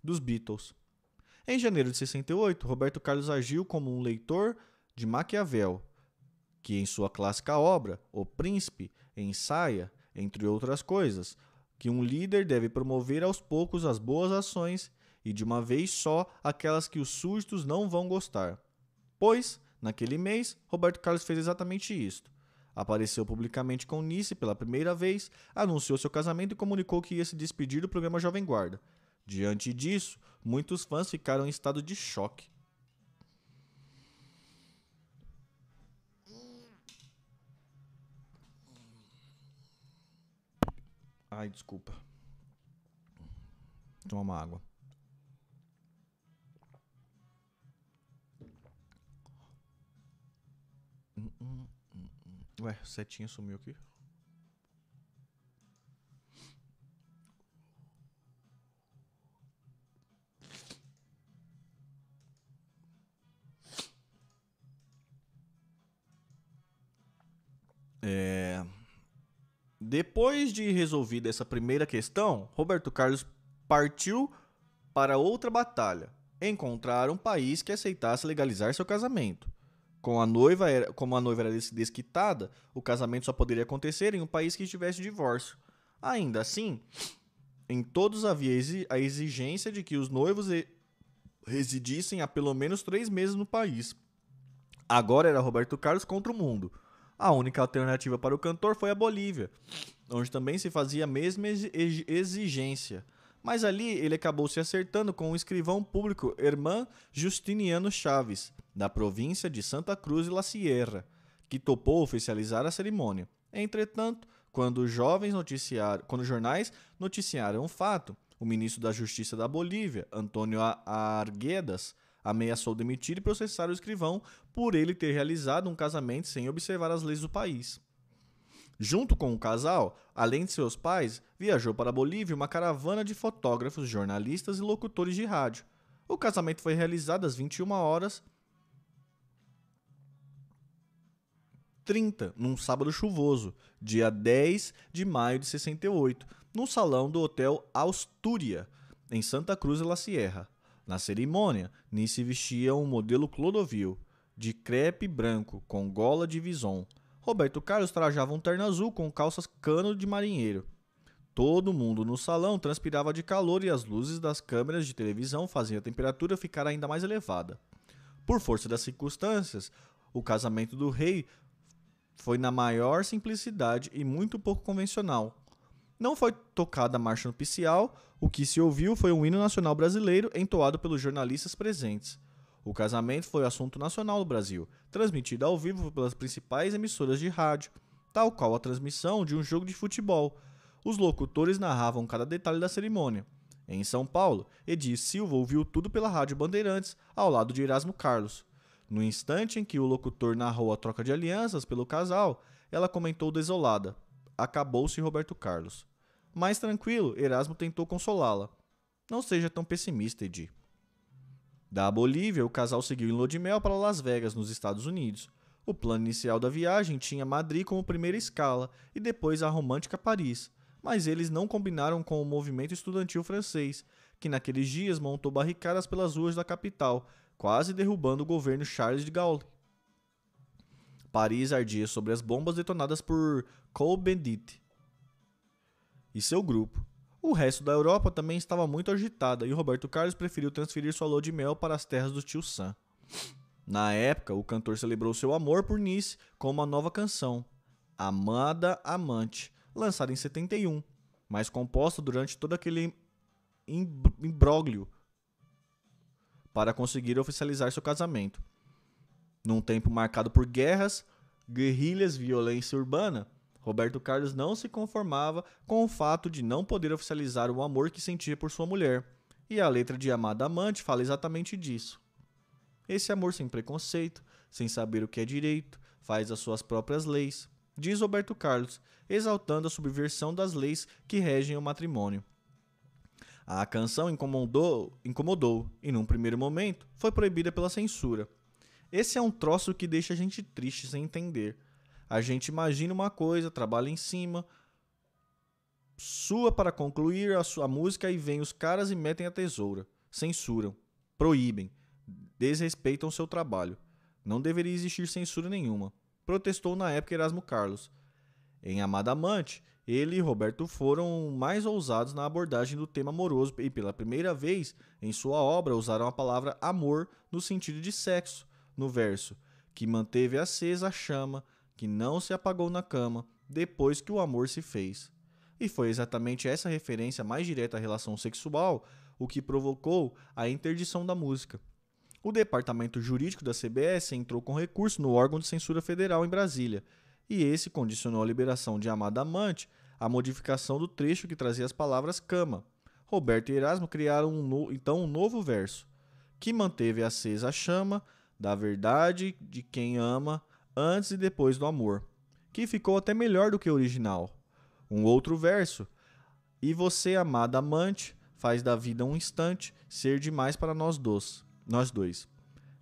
dos Beatles. Em janeiro de 68, Roberto Carlos agiu como um leitor de Maquiavel, que em sua clássica obra, O Príncipe, ensaia, entre outras coisas, que um líder deve promover aos poucos as boas ações e de uma vez só aquelas que os súditos não vão gostar. Pois, naquele mês, Roberto Carlos fez exatamente isto. Apareceu publicamente com Nice pela primeira vez, anunciou seu casamento e comunicou que ia se despedir do programa Jovem Guarda. Diante disso, muitos fãs ficaram em estado de choque. Ai, desculpa. Toma uma água. Hum, Ué, setinha sumiu aqui. É... Depois de resolvida essa primeira questão, Roberto Carlos partiu para outra batalha: encontrar um país que aceitasse legalizar seu casamento. Com a noiva era, como a noiva era desquitada, o casamento só poderia acontecer em um país que estivesse divórcio. Ainda assim, em todos havia a exigência de que os noivos residissem há pelo menos três meses no país. Agora era Roberto Carlos contra o mundo. A única alternativa para o cantor foi a Bolívia, onde também se fazia a mesma exigência. Mas ali ele acabou se acertando com o escrivão público Herman Justiniano Chaves, da província de Santa Cruz de la Sierra, que topou oficializar a cerimônia. Entretanto, quando jovens noticiaram, quando os jornais noticiaram o fato, o ministro da Justiça da Bolívia, Antônio Arguedas, ameaçou demitir e processar o escrivão por ele ter realizado um casamento sem observar as leis do país. Junto com o casal, além de seus pais, viajou para a Bolívia uma caravana de fotógrafos, jornalistas e locutores de rádio. O casamento foi realizado às 21 horas 30, num sábado chuvoso, dia 10 de maio de 68, no salão do Hotel Astúria, em Santa Cruz de la Sierra. Na cerimônia, Nice vestia um modelo Clodovil, de crepe branco, com gola de vison. Roberto Carlos trajava um terno azul com calças cano de marinheiro. Todo mundo no salão transpirava de calor e as luzes das câmeras de televisão faziam a temperatura ficar ainda mais elevada. Por força das circunstâncias, o casamento do rei foi na maior simplicidade e muito pouco convencional. Não foi tocada a marcha nupcial, o que se ouviu foi um hino nacional brasileiro entoado pelos jornalistas presentes. O casamento foi assunto nacional no Brasil, transmitido ao vivo pelas principais emissoras de rádio, tal qual a transmissão de um jogo de futebol. Os locutores narravam cada detalhe da cerimônia. Em São Paulo, Edir Silva ouviu tudo pela Rádio Bandeirantes, ao lado de Erasmo Carlos. No instante em que o locutor narrou a troca de alianças pelo casal, ela comentou desolada: acabou-se Roberto Carlos. Mais tranquilo, Erasmo tentou consolá-la. Não seja tão pessimista, Edi. Da Bolívia, o casal seguiu em lua de mel para Las Vegas, nos Estados Unidos. O plano inicial da viagem tinha Madrid como primeira escala e depois a romântica Paris, mas eles não combinaram com o movimento estudantil francês, que naqueles dias montou barricadas pelas ruas da capital, quase derrubando o governo Charles de Gaulle. Paris ardia sobre as bombas detonadas por Cohn-Bendit e seu grupo. O resto da Europa também estava muito agitada e Roberto Carlos preferiu transferir sua lua de mel para as terras do tio Sam. Na época, o cantor celebrou seu amor por Nice com uma nova canção, Amada Amante, lançada em 71, mas composta durante todo aquele imbróglio para conseguir oficializar seu casamento. Num tempo marcado por guerras, guerrilhas, violência urbana, Roberto Carlos não se conformava com o fato de não poder oficializar o amor que sentia por sua mulher, e a letra de Amada Amante fala exatamente disso. Esse amor sem preconceito, sem saber o que é direito, faz as suas próprias leis, diz Roberto Carlos, exaltando a subversão das leis que regem o matrimônio. A canção incomodou, incomodou e, num primeiro momento, foi proibida pela censura. Esse é um troço que deixa a gente triste sem entender. A gente imagina uma coisa, trabalha em cima, sua para concluir a sua música e vem os caras e metem a tesoura. Censuram, proíbem, desrespeitam seu trabalho. Não deveria existir censura nenhuma. Protestou na época Erasmo Carlos. Em Amada Amante, ele e Roberto foram mais ousados na abordagem do tema amoroso e, pela primeira vez em sua obra, usaram a palavra amor no sentido de sexo, no verso, que manteve acesa a chama, que não se apagou na cama, depois que o amor se fez. E foi exatamente essa referência mais direta à relação sexual o que provocou a interdição da música. O departamento jurídico da CBS entrou com recurso no órgão de censura federal em Brasília, e esse condicionou a liberação de Amada Amante à modificação do trecho que trazia as palavras cama. Roberto e Erasmo criaram um no, então um novo verso, que manteve acesa a chama da verdade de quem ama antes e depois do amor, que ficou até melhor do que o original. Um outro verso, e você, amada amante, faz da vida um instante ser demais para nós dois. Nós dois.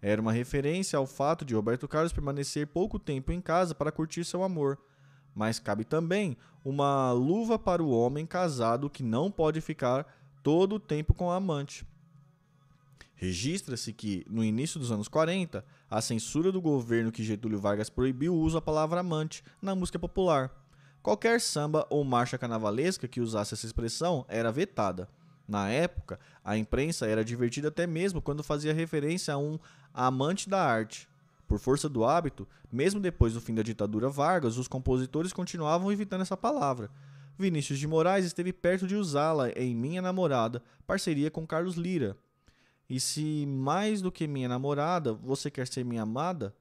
Era uma referência ao fato de Roberto Carlos permanecer pouco tempo em casa para curtir seu amor. Mas cabe também uma luva para o homem casado que não pode ficar todo o tempo com a amante. Registra-se que, no início dos anos 40, a censura do governo que Getúlio Vargas proibiu o uso da palavra amante na música popular. Qualquer samba ou marcha carnavalesca que usasse essa expressão era vetada. Na época, a imprensa era divertida até mesmo quando fazia referência a um amante da arte. Por força do hábito, mesmo depois do fim da ditadura Vargas, os compositores continuavam evitando essa palavra. Vinícius de Moraes esteve perto de usá-la em Minha Namorada, parceria com Carlos Lira. E se mais do que minha namorada, você quer ser minha amada?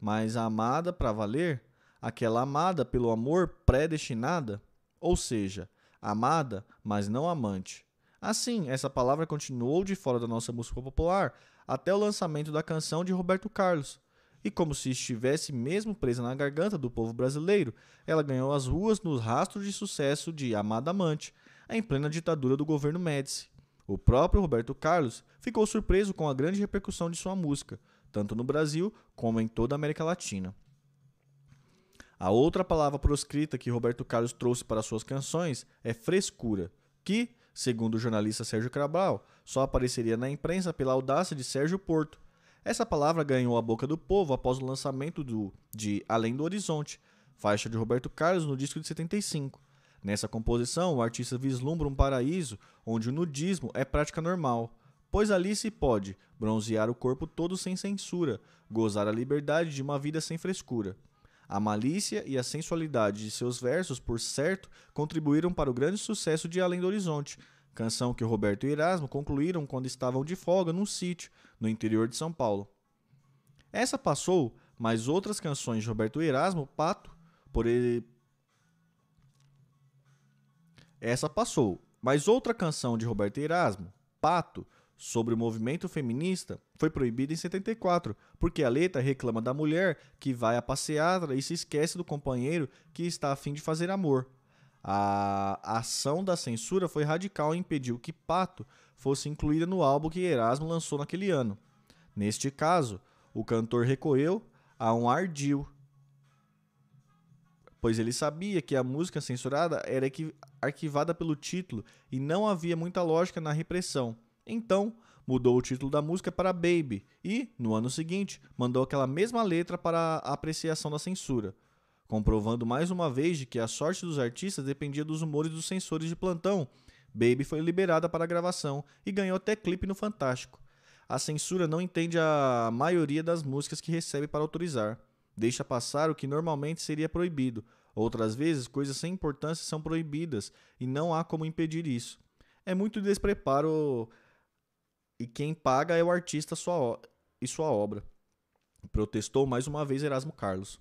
Mas a amada para valer? Aquela amada pelo amor predestinada? Ou seja, amada, mas não amante. Assim, essa palavra continuou de fora da nossa música popular até o lançamento da canção de Roberto Carlos. E como se estivesse mesmo presa na garganta do povo brasileiro, ela ganhou as ruas nos rastros de sucesso de Amada Amante, em plena ditadura do governo Médici. O próprio Roberto Carlos ficou surpreso com a grande repercussão de sua música, tanto no Brasil como em toda a América Latina. A outra palavra proscrita que Roberto Carlos trouxe para suas canções é frescura, que, Segundo o jornalista Sérgio Cabral, só apareceria na imprensa pela audácia de Sérgio Porto. Essa palavra ganhou a boca do povo após o lançamento do, de Além do Horizonte, faixa de Roberto Carlos no disco de 75. Nessa composição, o artista vislumbra um paraíso onde o nudismo é prática normal, pois ali se pode bronzear o corpo todo sem censura, gozar a liberdade de uma vida sem frescura. A malícia e a sensualidade de seus versos, por certo, contribuíram para o grande sucesso de Além do Horizonte, canção que Roberto e Erasmo concluíram quando estavam de folga num sítio no interior de São Paulo. Essa passou, mas outras canções de Roberto Erasmo, Pato, por ele. Essa passou, mas outra canção de Roberto Erasmo, Pato, sobre o movimento feminista foi proibida em 74, porque a letra reclama da mulher que vai à passeada e se esquece do companheiro que está a fim de fazer amor. A ação da censura foi radical e impediu que Pato fosse incluída no álbum que Erasmo lançou naquele ano. Neste caso, o cantor recorreu a um ardil, pois ele sabia que a música censurada era arquivada pelo título e não havia muita lógica na repressão. Então, mudou o título da música para Baby e, no ano seguinte, mandou aquela mesma letra para a apreciação da censura, comprovando mais uma vez de que a sorte dos artistas dependia dos humores dos censores de plantão. Baby foi liberada para a gravação e ganhou até clipe no Fantástico. A censura não entende a maioria das músicas que recebe para autorizar. Deixa passar o que normalmente seria proibido. Outras vezes, coisas sem importância são proibidas e não há como impedir isso. É muito despreparo e quem paga é o artista sua e sua obra. Protestou mais uma vez Erasmo Carlos.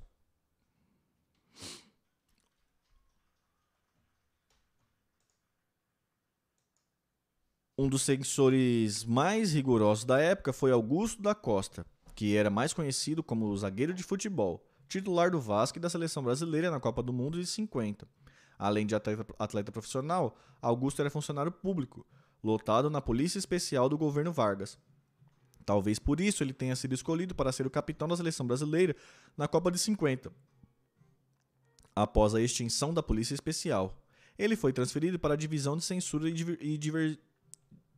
Um dos censores mais rigorosos da época foi Augusto da Costa, que era mais conhecido como zagueiro de futebol, titular do Vasco e da seleção brasileira na Copa do Mundo de 50. Além de atleta, atleta profissional, Augusto era funcionário público, lotado na Polícia Especial do governo Vargas. Talvez por isso ele tenha sido escolhido para ser o capitão da seleção brasileira na Copa de 50. Após a extinção da Polícia Especial, ele foi transferido para a Divisão de Censura e Diver...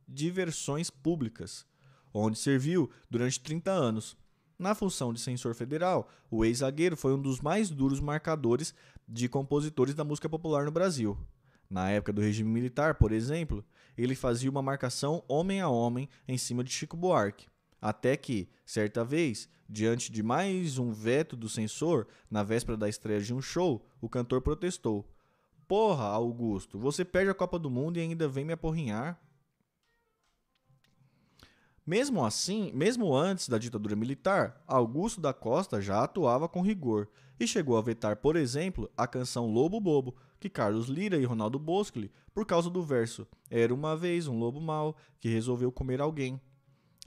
Diversões Públicas, onde serviu durante 30 anos. Na função de censor federal, o ex-zagueiro foi um dos mais duros marcadores de compositores da música popular no Brasil. Na época do regime militar, por exemplo, ele fazia uma marcação homem a homem em cima de Chico Buarque. Até que, certa vez, diante de mais um veto do censor, na véspera da estreia de um show, o cantor protestou: Porra, Augusto, você perde a Copa do Mundo e ainda vem me aporrinhar? Mesmo assim, mesmo antes da ditadura militar, Augusto da Costa já atuava com rigor e chegou a vetar, por exemplo, a canção Lobo Bobo, que Carlos Lira e Ronaldo Boscoli, por causa do verso Era uma vez um lobo mau que resolveu comer alguém.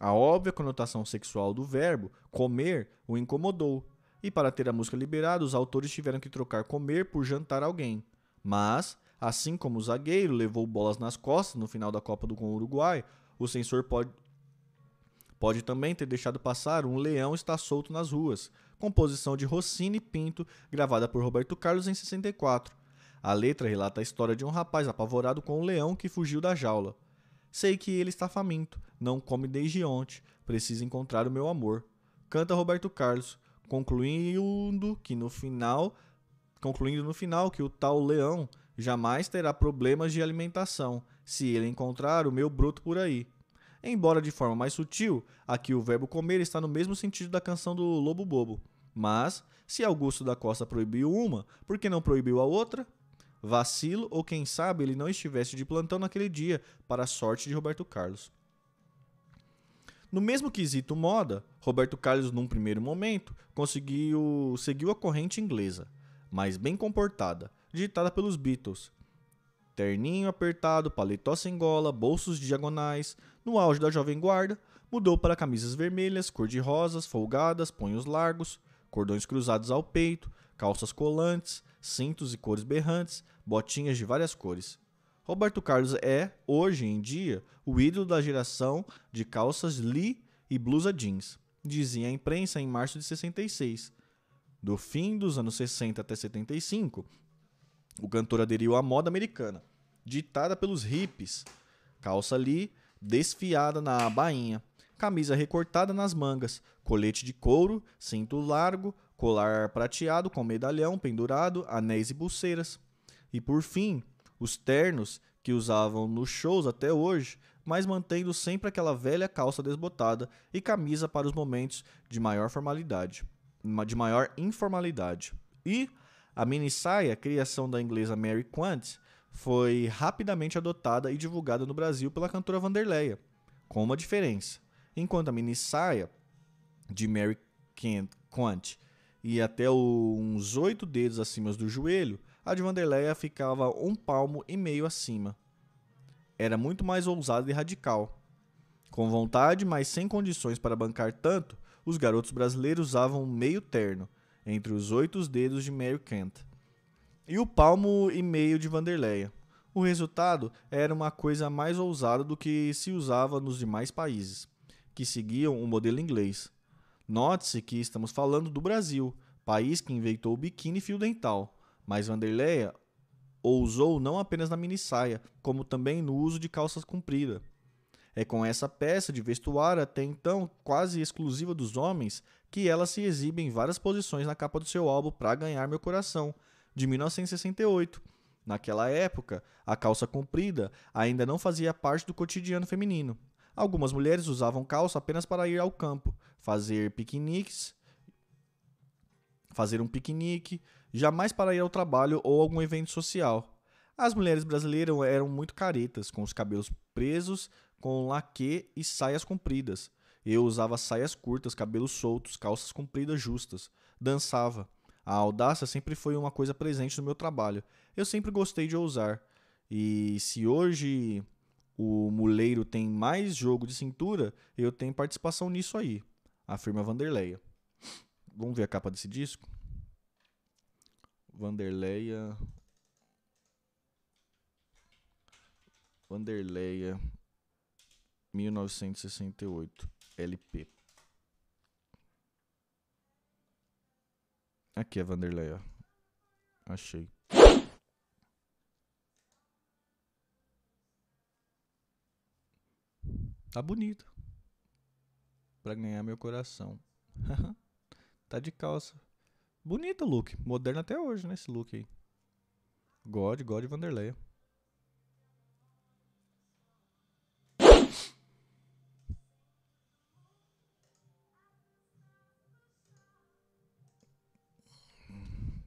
A óbvia conotação sexual do verbo comer o incomodou, e para ter a música liberada, os autores tiveram que trocar comer por jantar alguém. Mas, assim como o zagueiro levou bolas nas costas no final da Copa do com Uruguai, o censor pode, pode também ter deixado passar Um Leão Está Solto nas Ruas, composição de Rossini Pinto, gravada por Roberto Carlos em 64. A letra relata a história de um rapaz apavorado com um leão que fugiu da jaula. Sei que ele está faminto, não come desde ontem, precisa encontrar o meu amor. Canta Roberto Carlos, concluindo que no final, concluindo no final que o tal leão jamais terá problemas de alimentação se ele encontrar o meu bruto por aí. Embora de forma mais sutil, aqui o verbo comer está no mesmo sentido da canção do Lobo Bobo. Mas, se Augusto da Costa proibiu uma, por que não proibiu a outra? Vacilo, ou quem sabe ele não estivesse de plantão naquele dia, para a sorte de Roberto Carlos. No mesmo quesito moda, Roberto Carlos, num primeiro momento, conseguiu seguiu a corrente inglesa, mas bem comportada, ditada pelos Beatles. Terninho apertado, paletó sem gola, bolsos diagonais, no auge da jovem guarda, mudou para camisas vermelhas, cor-de-rosas, folgadas, punhos largos, cordões cruzados ao peito, calças colantes, cintos e cores berrantes, botinhas de várias cores. Roberto Carlos é, hoje em dia, o ídolo da geração de calças Lee e blusa jeans, dizia a imprensa em março de 66. Do fim dos anos 60 até 75, o cantor aderiu à moda americana, ditada pelos hippies. Calça Lee desfiada na bainha, camisa recortada nas mangas, colete de couro, cinto largo, colar prateado com medalhão pendurado, anéis e pulseiras. E por fim, os ternos que usavam nos shows até hoje, mas mantendo sempre aquela velha calça desbotada e camisa para os momentos de maior formalidade, de maior informalidade. E a mini saia, criação da inglesa Mary Quant, foi rapidamente adotada e divulgada no Brasil pela cantora Vanderleia, com uma diferença. Enquanto a mini saia de Mary Quant ia até uns oito dedos acima do joelho, a de Vanderleia ficava um palmo e meio acima. Era muito mais ousada e radical. Com vontade, mas sem condições para bancar tanto, os garotos brasileiros usavam meio terno, entre os oito dedos de Mary Kent e o palmo e meio de Vanderleia. O resultado era uma coisa mais ousada do que se usava nos demais países, que seguiam o modelo inglês. Note-se que estamos falando do Brasil, país que inventou o biquíni fio dental, mas Vanderleia ousou não apenas na mini saia, como também no uso de calças compridas. É com essa peça de vestuário até então quase exclusiva dos homens que ela se exibe em várias posições na capa do seu álbum Pra Ganhar Meu Coração, de 1968. Naquela época, a calça comprida ainda não fazia parte do cotidiano feminino. Algumas mulheres usavam calça apenas para ir ao campo, fazer piqueniques, fazer um piquenique, jamais para ir ao trabalho ou algum evento social. As mulheres brasileiras eram muito caretas, com os cabelos presos, com laque e saias compridas. Eu usava saias curtas, cabelos soltos, calças compridas justas. Dançava. A audácia sempre foi uma coisa presente no meu trabalho. Eu sempre gostei de ousar. E se hoje o muleiro tem mais jogo de cintura, eu tenho participação nisso aí, afirma Vanderleia. Vamos ver a capa desse disco? Vanderleia. Vanderleia. 1968 LP. Aqui é Vanderlei, ó. Achei. Tá bonito. Pra ganhar meu coração. tá de calça. Bonito look. Moderno até hoje, né? Esse look aí. God, God Vanderlei.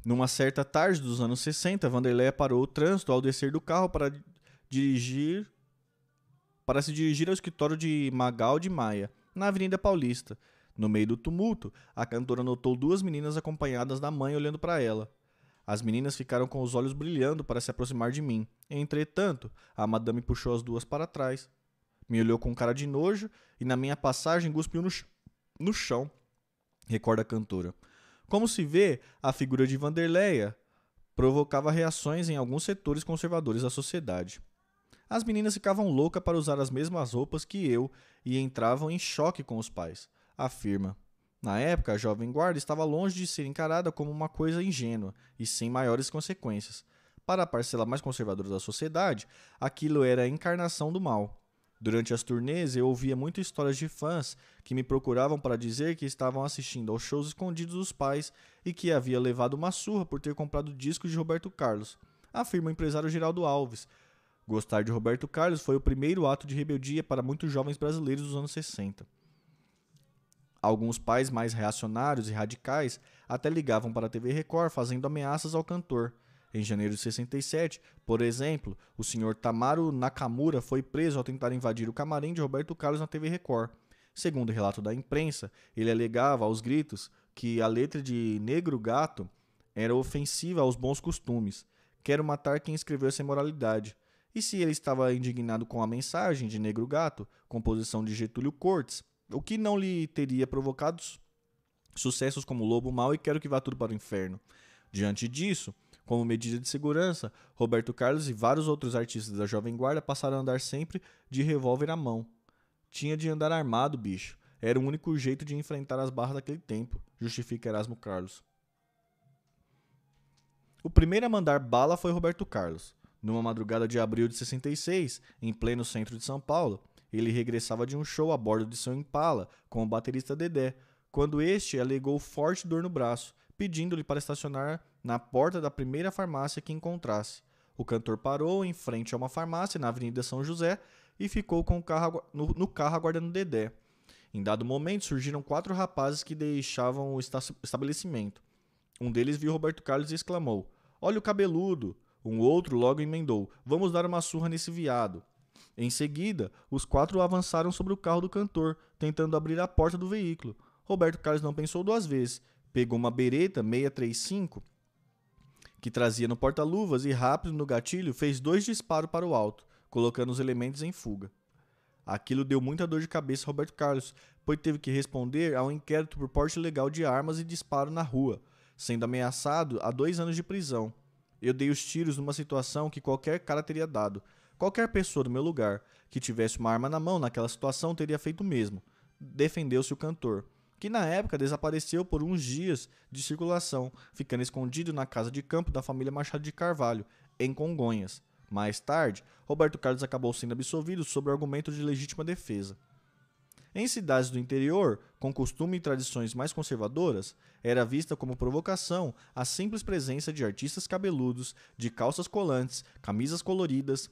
Numa certa tarde dos anos 60, Vanderlei parou o trânsito ao descer do carro para dirigir para se dirigir ao escritório de Magal de Maia, na Avenida Paulista. No meio do tumulto, a cantora notou duas meninas acompanhadas da mãe olhando para ela. As meninas ficaram com os olhos brilhando para se aproximar de mim. Entretanto, a madame puxou as duas para trás. Me olhou com cara de nojo e, na minha passagem, cuspiu no, ch no chão. Recorda a cantora. Como se vê, a figura de Vanderleia provocava reações em alguns setores conservadores da sociedade. As meninas ficavam loucas para usar as mesmas roupas que eu e entravam em choque com os pais, afirma. Na época, a jovem guarda estava longe de ser encarada como uma coisa ingênua e sem maiores consequências. Para a parcela mais conservadora da sociedade, aquilo era a encarnação do mal. Durante as turnês, eu ouvia muitas histórias de fãs que me procuravam para dizer que estavam assistindo aos shows escondidos dos pais e que havia levado uma surra por ter comprado discos de Roberto Carlos, afirma o empresário Geraldo Alves. Gostar de Roberto Carlos foi o primeiro ato de rebeldia para muitos jovens brasileiros dos anos 60. Alguns pais mais reacionários e radicais até ligavam para a TV Record fazendo ameaças ao cantor em janeiro de 67, por exemplo, o senhor Tamaro Nakamura foi preso ao tentar invadir o camarim de Roberto Carlos na TV Record. Segundo relato da imprensa, ele alegava aos gritos que a letra de Negro Gato era ofensiva aos bons costumes. Quero matar quem escreveu essa imoralidade. E se ele estava indignado com a mensagem de Negro Gato, composição de Getúlio Cortes, o que não lhe teria provocado sucessos como Lobo Mal e Quero que vá tudo para o inferno? Diante disso, como medida de segurança, Roberto Carlos e vários outros artistas da Jovem Guarda passaram a andar sempre de revólver à mão. Tinha de andar armado, bicho. Era o único jeito de enfrentar as barras daquele tempo, justifica Erasmo Carlos. O primeiro a mandar bala foi Roberto Carlos. Numa madrugada de abril de 66, em pleno centro de São Paulo, ele regressava de um show a bordo de seu Impala com o baterista Dedé, quando este alegou forte dor no braço, pedindo-lhe para estacionar na porta da primeira farmácia que encontrasse. O cantor parou em frente a uma farmácia na Avenida São José e ficou com o carro, no, no carro aguardando Dedé. Em dado momento, surgiram quatro rapazes que deixavam o estabelecimento. Um deles viu Roberto Carlos e exclamou: Olha o cabeludo! Um outro logo emendou: Vamos dar uma surra nesse viado. Em seguida, os quatro avançaram sobre o carro do cantor, tentando abrir a porta do veículo. Roberto Carlos não pensou duas vezes. Pegou uma bereta 635 que trazia no porta-luvas e, rápido no gatilho, fez dois disparos para o alto, colocando os elementos em fuga. Aquilo deu muita dor de cabeça a Roberto Carlos, pois teve que responder a um inquérito por porte ilegal de armas e disparo na rua, sendo ameaçado a dois anos de prisão. Eu dei os tiros numa situação que qualquer cara teria dado. Qualquer pessoa do meu lugar que tivesse uma arma na mão naquela situação teria feito o mesmo. Defendeu-se o cantor que na época desapareceu por uns dias de circulação, ficando escondido na casa de campo da família Machado de Carvalho, em Congonhas. Mais tarde, Roberto Carlos acabou sendo absolvido sob o argumento de legítima defesa. Em cidades do interior, com costume e tradições mais conservadoras, era vista como provocação a simples presença de artistas cabeludos, de calças colantes, camisas coloridas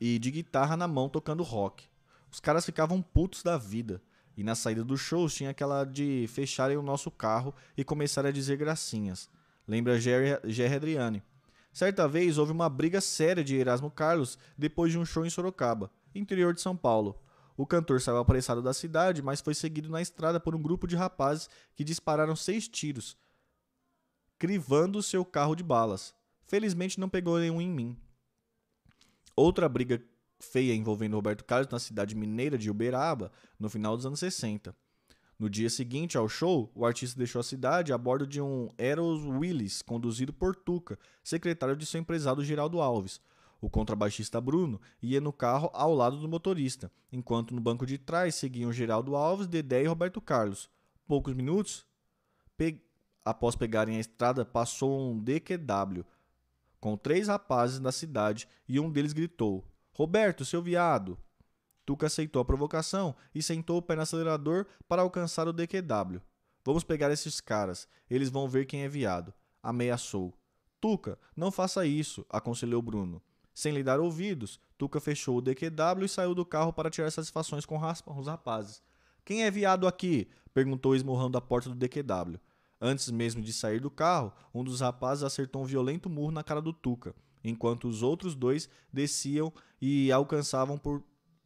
e de guitarra na mão tocando rock. Os caras ficavam putos da vida. E na saída dos shows tinha aquela de fecharem o nosso carro e começarem a dizer gracinhas. Lembra Jerry, Adriani. Certa vez houve uma briga séria de Erasmo Carlos depois de um show em Sorocaba, interior de São Paulo. O cantor saiu apressado da cidade, mas foi seguido na estrada por um grupo de rapazes que dispararam seis tiros, crivando seu carro de balas. Felizmente não pegou nenhum em mim. Outra briga feia envolvendo Roberto Carlos na cidade mineira de Uberaba, no final dos anos 60. No dia seguinte ao show, o artista deixou a cidade a bordo de um Eros Willis, conduzido por Tuca, secretário de seu empresário Geraldo Alves. O contrabaixista Bruno ia no carro ao lado do motorista, enquanto no banco de trás seguiam Geraldo Alves, Dedé e Roberto Carlos. Poucos minutos pe... após pegarem a estrada, passou um DQW com três rapazes da cidade e um deles gritou: Roberto, seu viado! Tuca aceitou a provocação e sentou o pé no acelerador para alcançar o DQW. Vamos pegar esses caras, eles vão ver quem é viado. Ameaçou. Tuca, não faça isso, aconselhou Bruno. Sem lhe dar ouvidos, Tuca fechou o DQW e saiu do carro para tirar satisfações com os rapazes. Quem é viado aqui? perguntou esmurrando a porta do DQW. Antes mesmo de sair do carro, um dos rapazes acertou um violento murro na cara do Tuca, enquanto os outros dois desciam e alcançavam por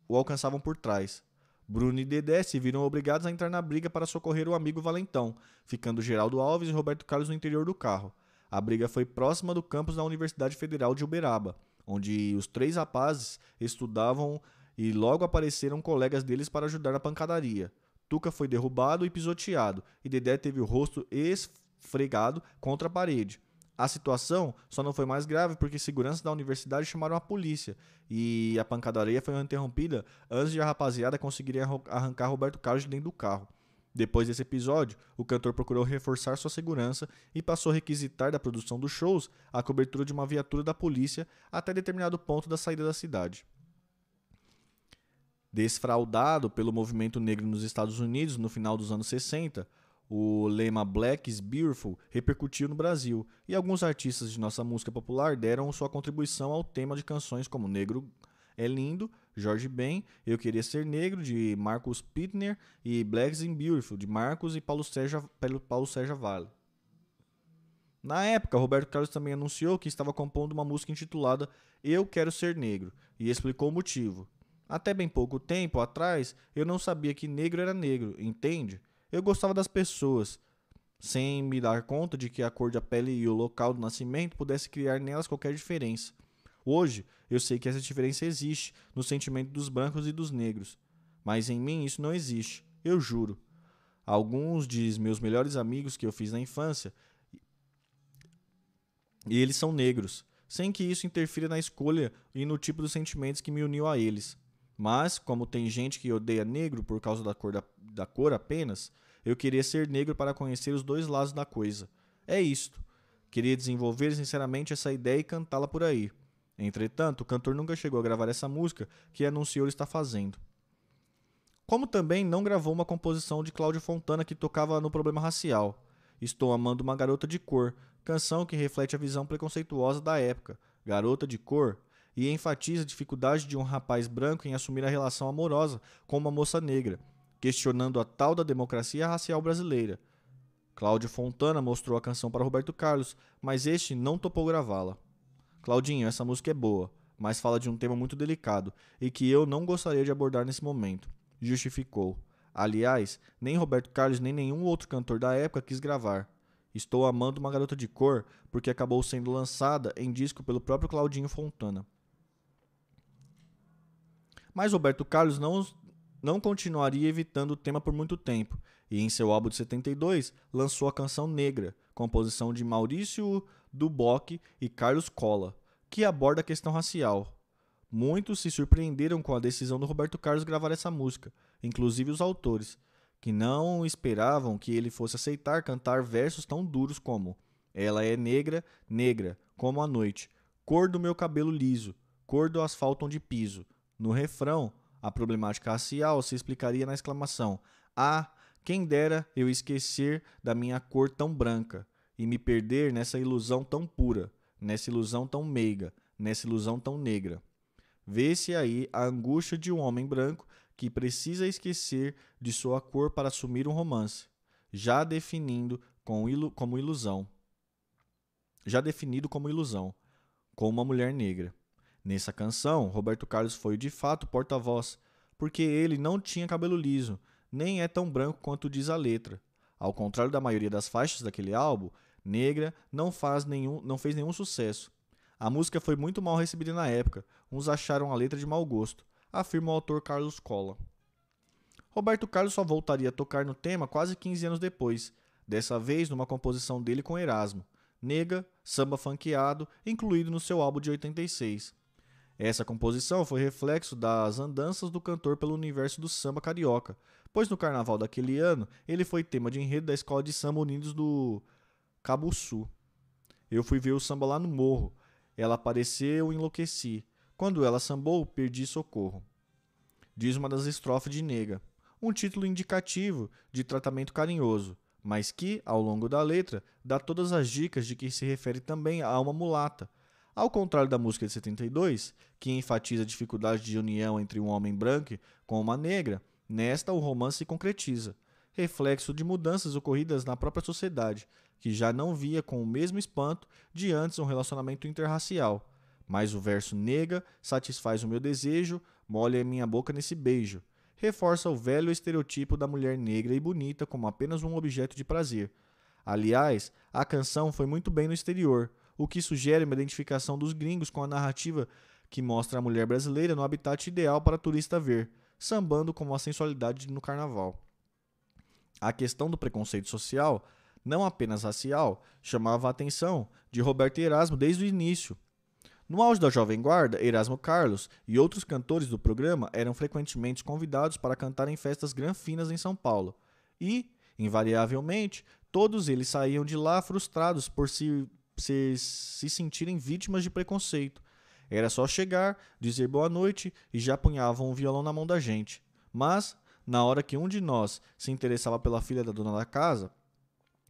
o alcançavam por trás. Bruno e Dedé se viram obrigados a entrar na briga para socorrer o amigo Valentão, ficando Geraldo Alves e Roberto Carlos no interior do carro. A briga foi próxima do campus da Universidade Federal de Uberaba, onde os três rapazes estudavam e logo apareceram colegas deles para ajudar na pancadaria. Tuca foi derrubado e pisoteado, e Dedé teve o rosto esfregado contra a parede. A situação só não foi mais grave porque seguranças da universidade chamaram a polícia e a pancadaria foi interrompida antes de a rapaziada conseguir arrancar Roberto Carlos de dentro do carro. Depois desse episódio, o cantor procurou reforçar sua segurança e passou a requisitar da produção dos shows a cobertura de uma viatura da polícia até determinado ponto da saída da cidade. Desfraudado pelo movimento negro nos Estados Unidos no final dos anos 60, o lema Black is Beautiful repercutiu no Brasil e alguns artistas de nossa música popular deram sua contribuição ao tema de canções como Negro é Lindo, Jorge Ben, Eu Queria Ser Negro, de Marcos Pittner e Black is Beautiful, de Marcos e Paulo Sérgio, Paulo Sérgio Vale. Na época, Roberto Carlos também anunciou que estava compondo uma música intitulada Eu Quero Ser Negro e explicou o motivo. Até bem pouco tempo atrás, eu não sabia que negro era negro, entende? Eu gostava das pessoas, sem me dar conta de que a cor da pele e o local do nascimento pudesse criar nelas qualquer diferença. Hoje, eu sei que essa diferença existe no sentimento dos brancos e dos negros, mas em mim isso não existe, eu juro. Alguns de meus melhores amigos que eu fiz na infância, e eles são negros, sem que isso interfira na escolha e no tipo de sentimentos que me uniu a eles. Mas, como tem gente que odeia negro por causa da cor, da, da cor apenas, eu queria ser negro para conhecer os dois lados da coisa. É isto. Queria desenvolver sinceramente essa ideia e cantá-la por aí. Entretanto, o cantor nunca chegou a gravar essa música que anunciou está fazendo. Como também não gravou uma composição de Cláudio Fontana que tocava no problema racial. Estou amando uma garota de cor, canção que reflete a visão preconceituosa da época. Garota de cor e enfatiza a dificuldade de um rapaz branco em assumir a relação amorosa com uma moça negra, questionando a tal da democracia racial brasileira. Cláudio Fontana mostrou a canção para Roberto Carlos, mas este não topou gravá-la. Claudinho, essa música é boa, mas fala de um tema muito delicado e que eu não gostaria de abordar nesse momento. Justificou. Aliás, nem Roberto Carlos nem nenhum outro cantor da época quis gravar. Estou amando uma garota de cor porque acabou sendo lançada em disco pelo próprio Claudinho Fontana. Mas Roberto Carlos não, não continuaria evitando o tema por muito tempo, e em seu álbum de 72 lançou a canção Negra, composição de Maurício Duboc e Carlos Colla, que aborda a questão racial. Muitos se surpreenderam com a decisão do Roberto Carlos gravar essa música, inclusive os autores, que não esperavam que ele fosse aceitar cantar versos tão duros como Ela é negra, negra, como a noite, cor do meu cabelo liso, cor do asfalto onde piso, no refrão, a problemática racial se explicaria na exclamação: Ah, quem dera eu esquecer da minha cor tão branca e me perder nessa ilusão tão pura, nessa ilusão tão meiga, nessa ilusão tão negra. Vê-se aí a angústia de um homem branco que precisa esquecer de sua cor para assumir um romance, já definindo como ilusão. Já definido como ilusão, com uma mulher negra. Nessa canção, Roberto Carlos foi de fato porta-voz, porque ele não tinha cabelo liso, nem é tão branco quanto diz a letra. Ao contrário da maioria das faixas daquele álbum, Negra não, faz nenhum, não fez nenhum sucesso. A música foi muito mal recebida na época, uns acharam a letra de mau gosto, afirma o autor Carlos Colla. Roberto Carlos só voltaria a tocar no tema quase 15 anos depois, dessa vez numa composição dele com Erasmo, Nega, samba funkeado, incluído no seu álbum de 86. Essa composição foi reflexo das andanças do cantor pelo universo do samba carioca, pois no carnaval daquele ano ele foi tema de enredo da escola de samba Unidos do Cabo Sul. Eu fui ver o samba lá no morro. Ela apareceu e enlouqueci. Quando ela sambou, perdi socorro. Diz uma das estrofes de Nega, um título indicativo de tratamento carinhoso, mas que, ao longo da letra, dá todas as dicas de que se refere também a uma mulata. Ao contrário da música de 72, que enfatiza a dificuldade de união entre um homem branco com uma negra, nesta o romance se concretiza, reflexo de mudanças ocorridas na própria sociedade, que já não via com o mesmo espanto de antes um relacionamento interracial. Mas o verso nega satisfaz o meu desejo, molha minha boca nesse beijo. Reforça o velho estereotipo da mulher negra e bonita como apenas um objeto de prazer. Aliás, a canção foi muito bem no exterior, o que sugere uma identificação dos gringos com a narrativa que mostra a mulher brasileira no habitat ideal para turista ver, sambando com uma sensualidade no carnaval. A questão do preconceito social, não apenas racial, chamava a atenção de Roberto Erasmo desde o início. No auge da Jovem Guarda, Erasmo Carlos e outros cantores do programa eram frequentemente convidados para cantar em festas granfinas em São Paulo. E, invariavelmente, todos eles saíam de lá frustrados por se, se, se sentirem vítimas de preconceito, era só chegar, dizer boa noite e já punhavam um violão na mão da gente. Mas, na hora que um de nós se interessava pela filha da dona da casa,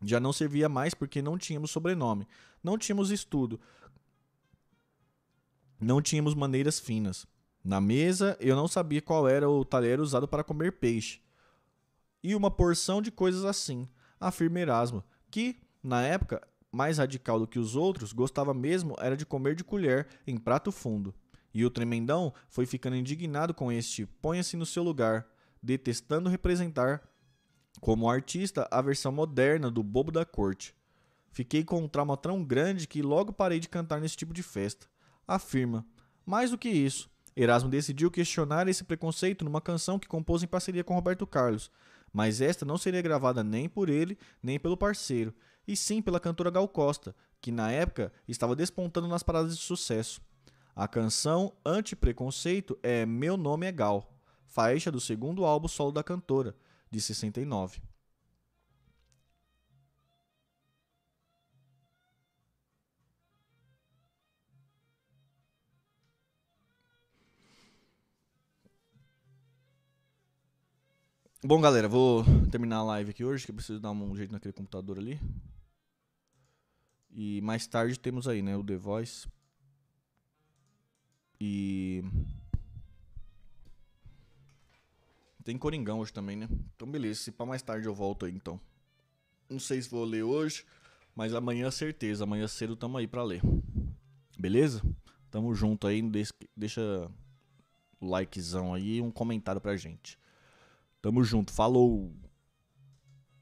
já não servia mais porque não tínhamos sobrenome, não tínhamos estudo, não tínhamos maneiras finas. Na mesa, eu não sabia qual era o talher usado para comer peixe. E uma porção de coisas assim, afirma Erasmo, que, na época, mais radical do que os outros, gostava mesmo era de comer de colher em prato fundo. E o tremendão foi ficando indignado com este ponha-se no seu lugar, detestando representar como artista a versão moderna do bobo da corte. Fiquei com um trauma tão grande que logo parei de cantar nesse tipo de festa. Afirma. Mais do que isso, Erasmo decidiu questionar esse preconceito numa canção que compôs em parceria com Roberto Carlos, mas esta não seria gravada nem por ele, nem pelo parceiro, e sim pela cantora Gal Costa, que na época estava despontando nas paradas de sucesso. A canção Anti-Preconceito é Meu Nome é Gal, faixa do segundo álbum solo da cantora, de 69. Bom, galera, vou terminar a live aqui hoje, que eu preciso dar um jeito naquele computador ali. E mais tarde temos aí, né, o The Voice. E tem Coringão hoje também, né? Então beleza, se para mais tarde eu volto aí então. Não sei se vou ler hoje, mas amanhã certeza, amanhã cedo tamo aí para ler. Beleza? Tamo junto aí, deixa o likezão aí e um comentário pra gente. Tamo junto, falou!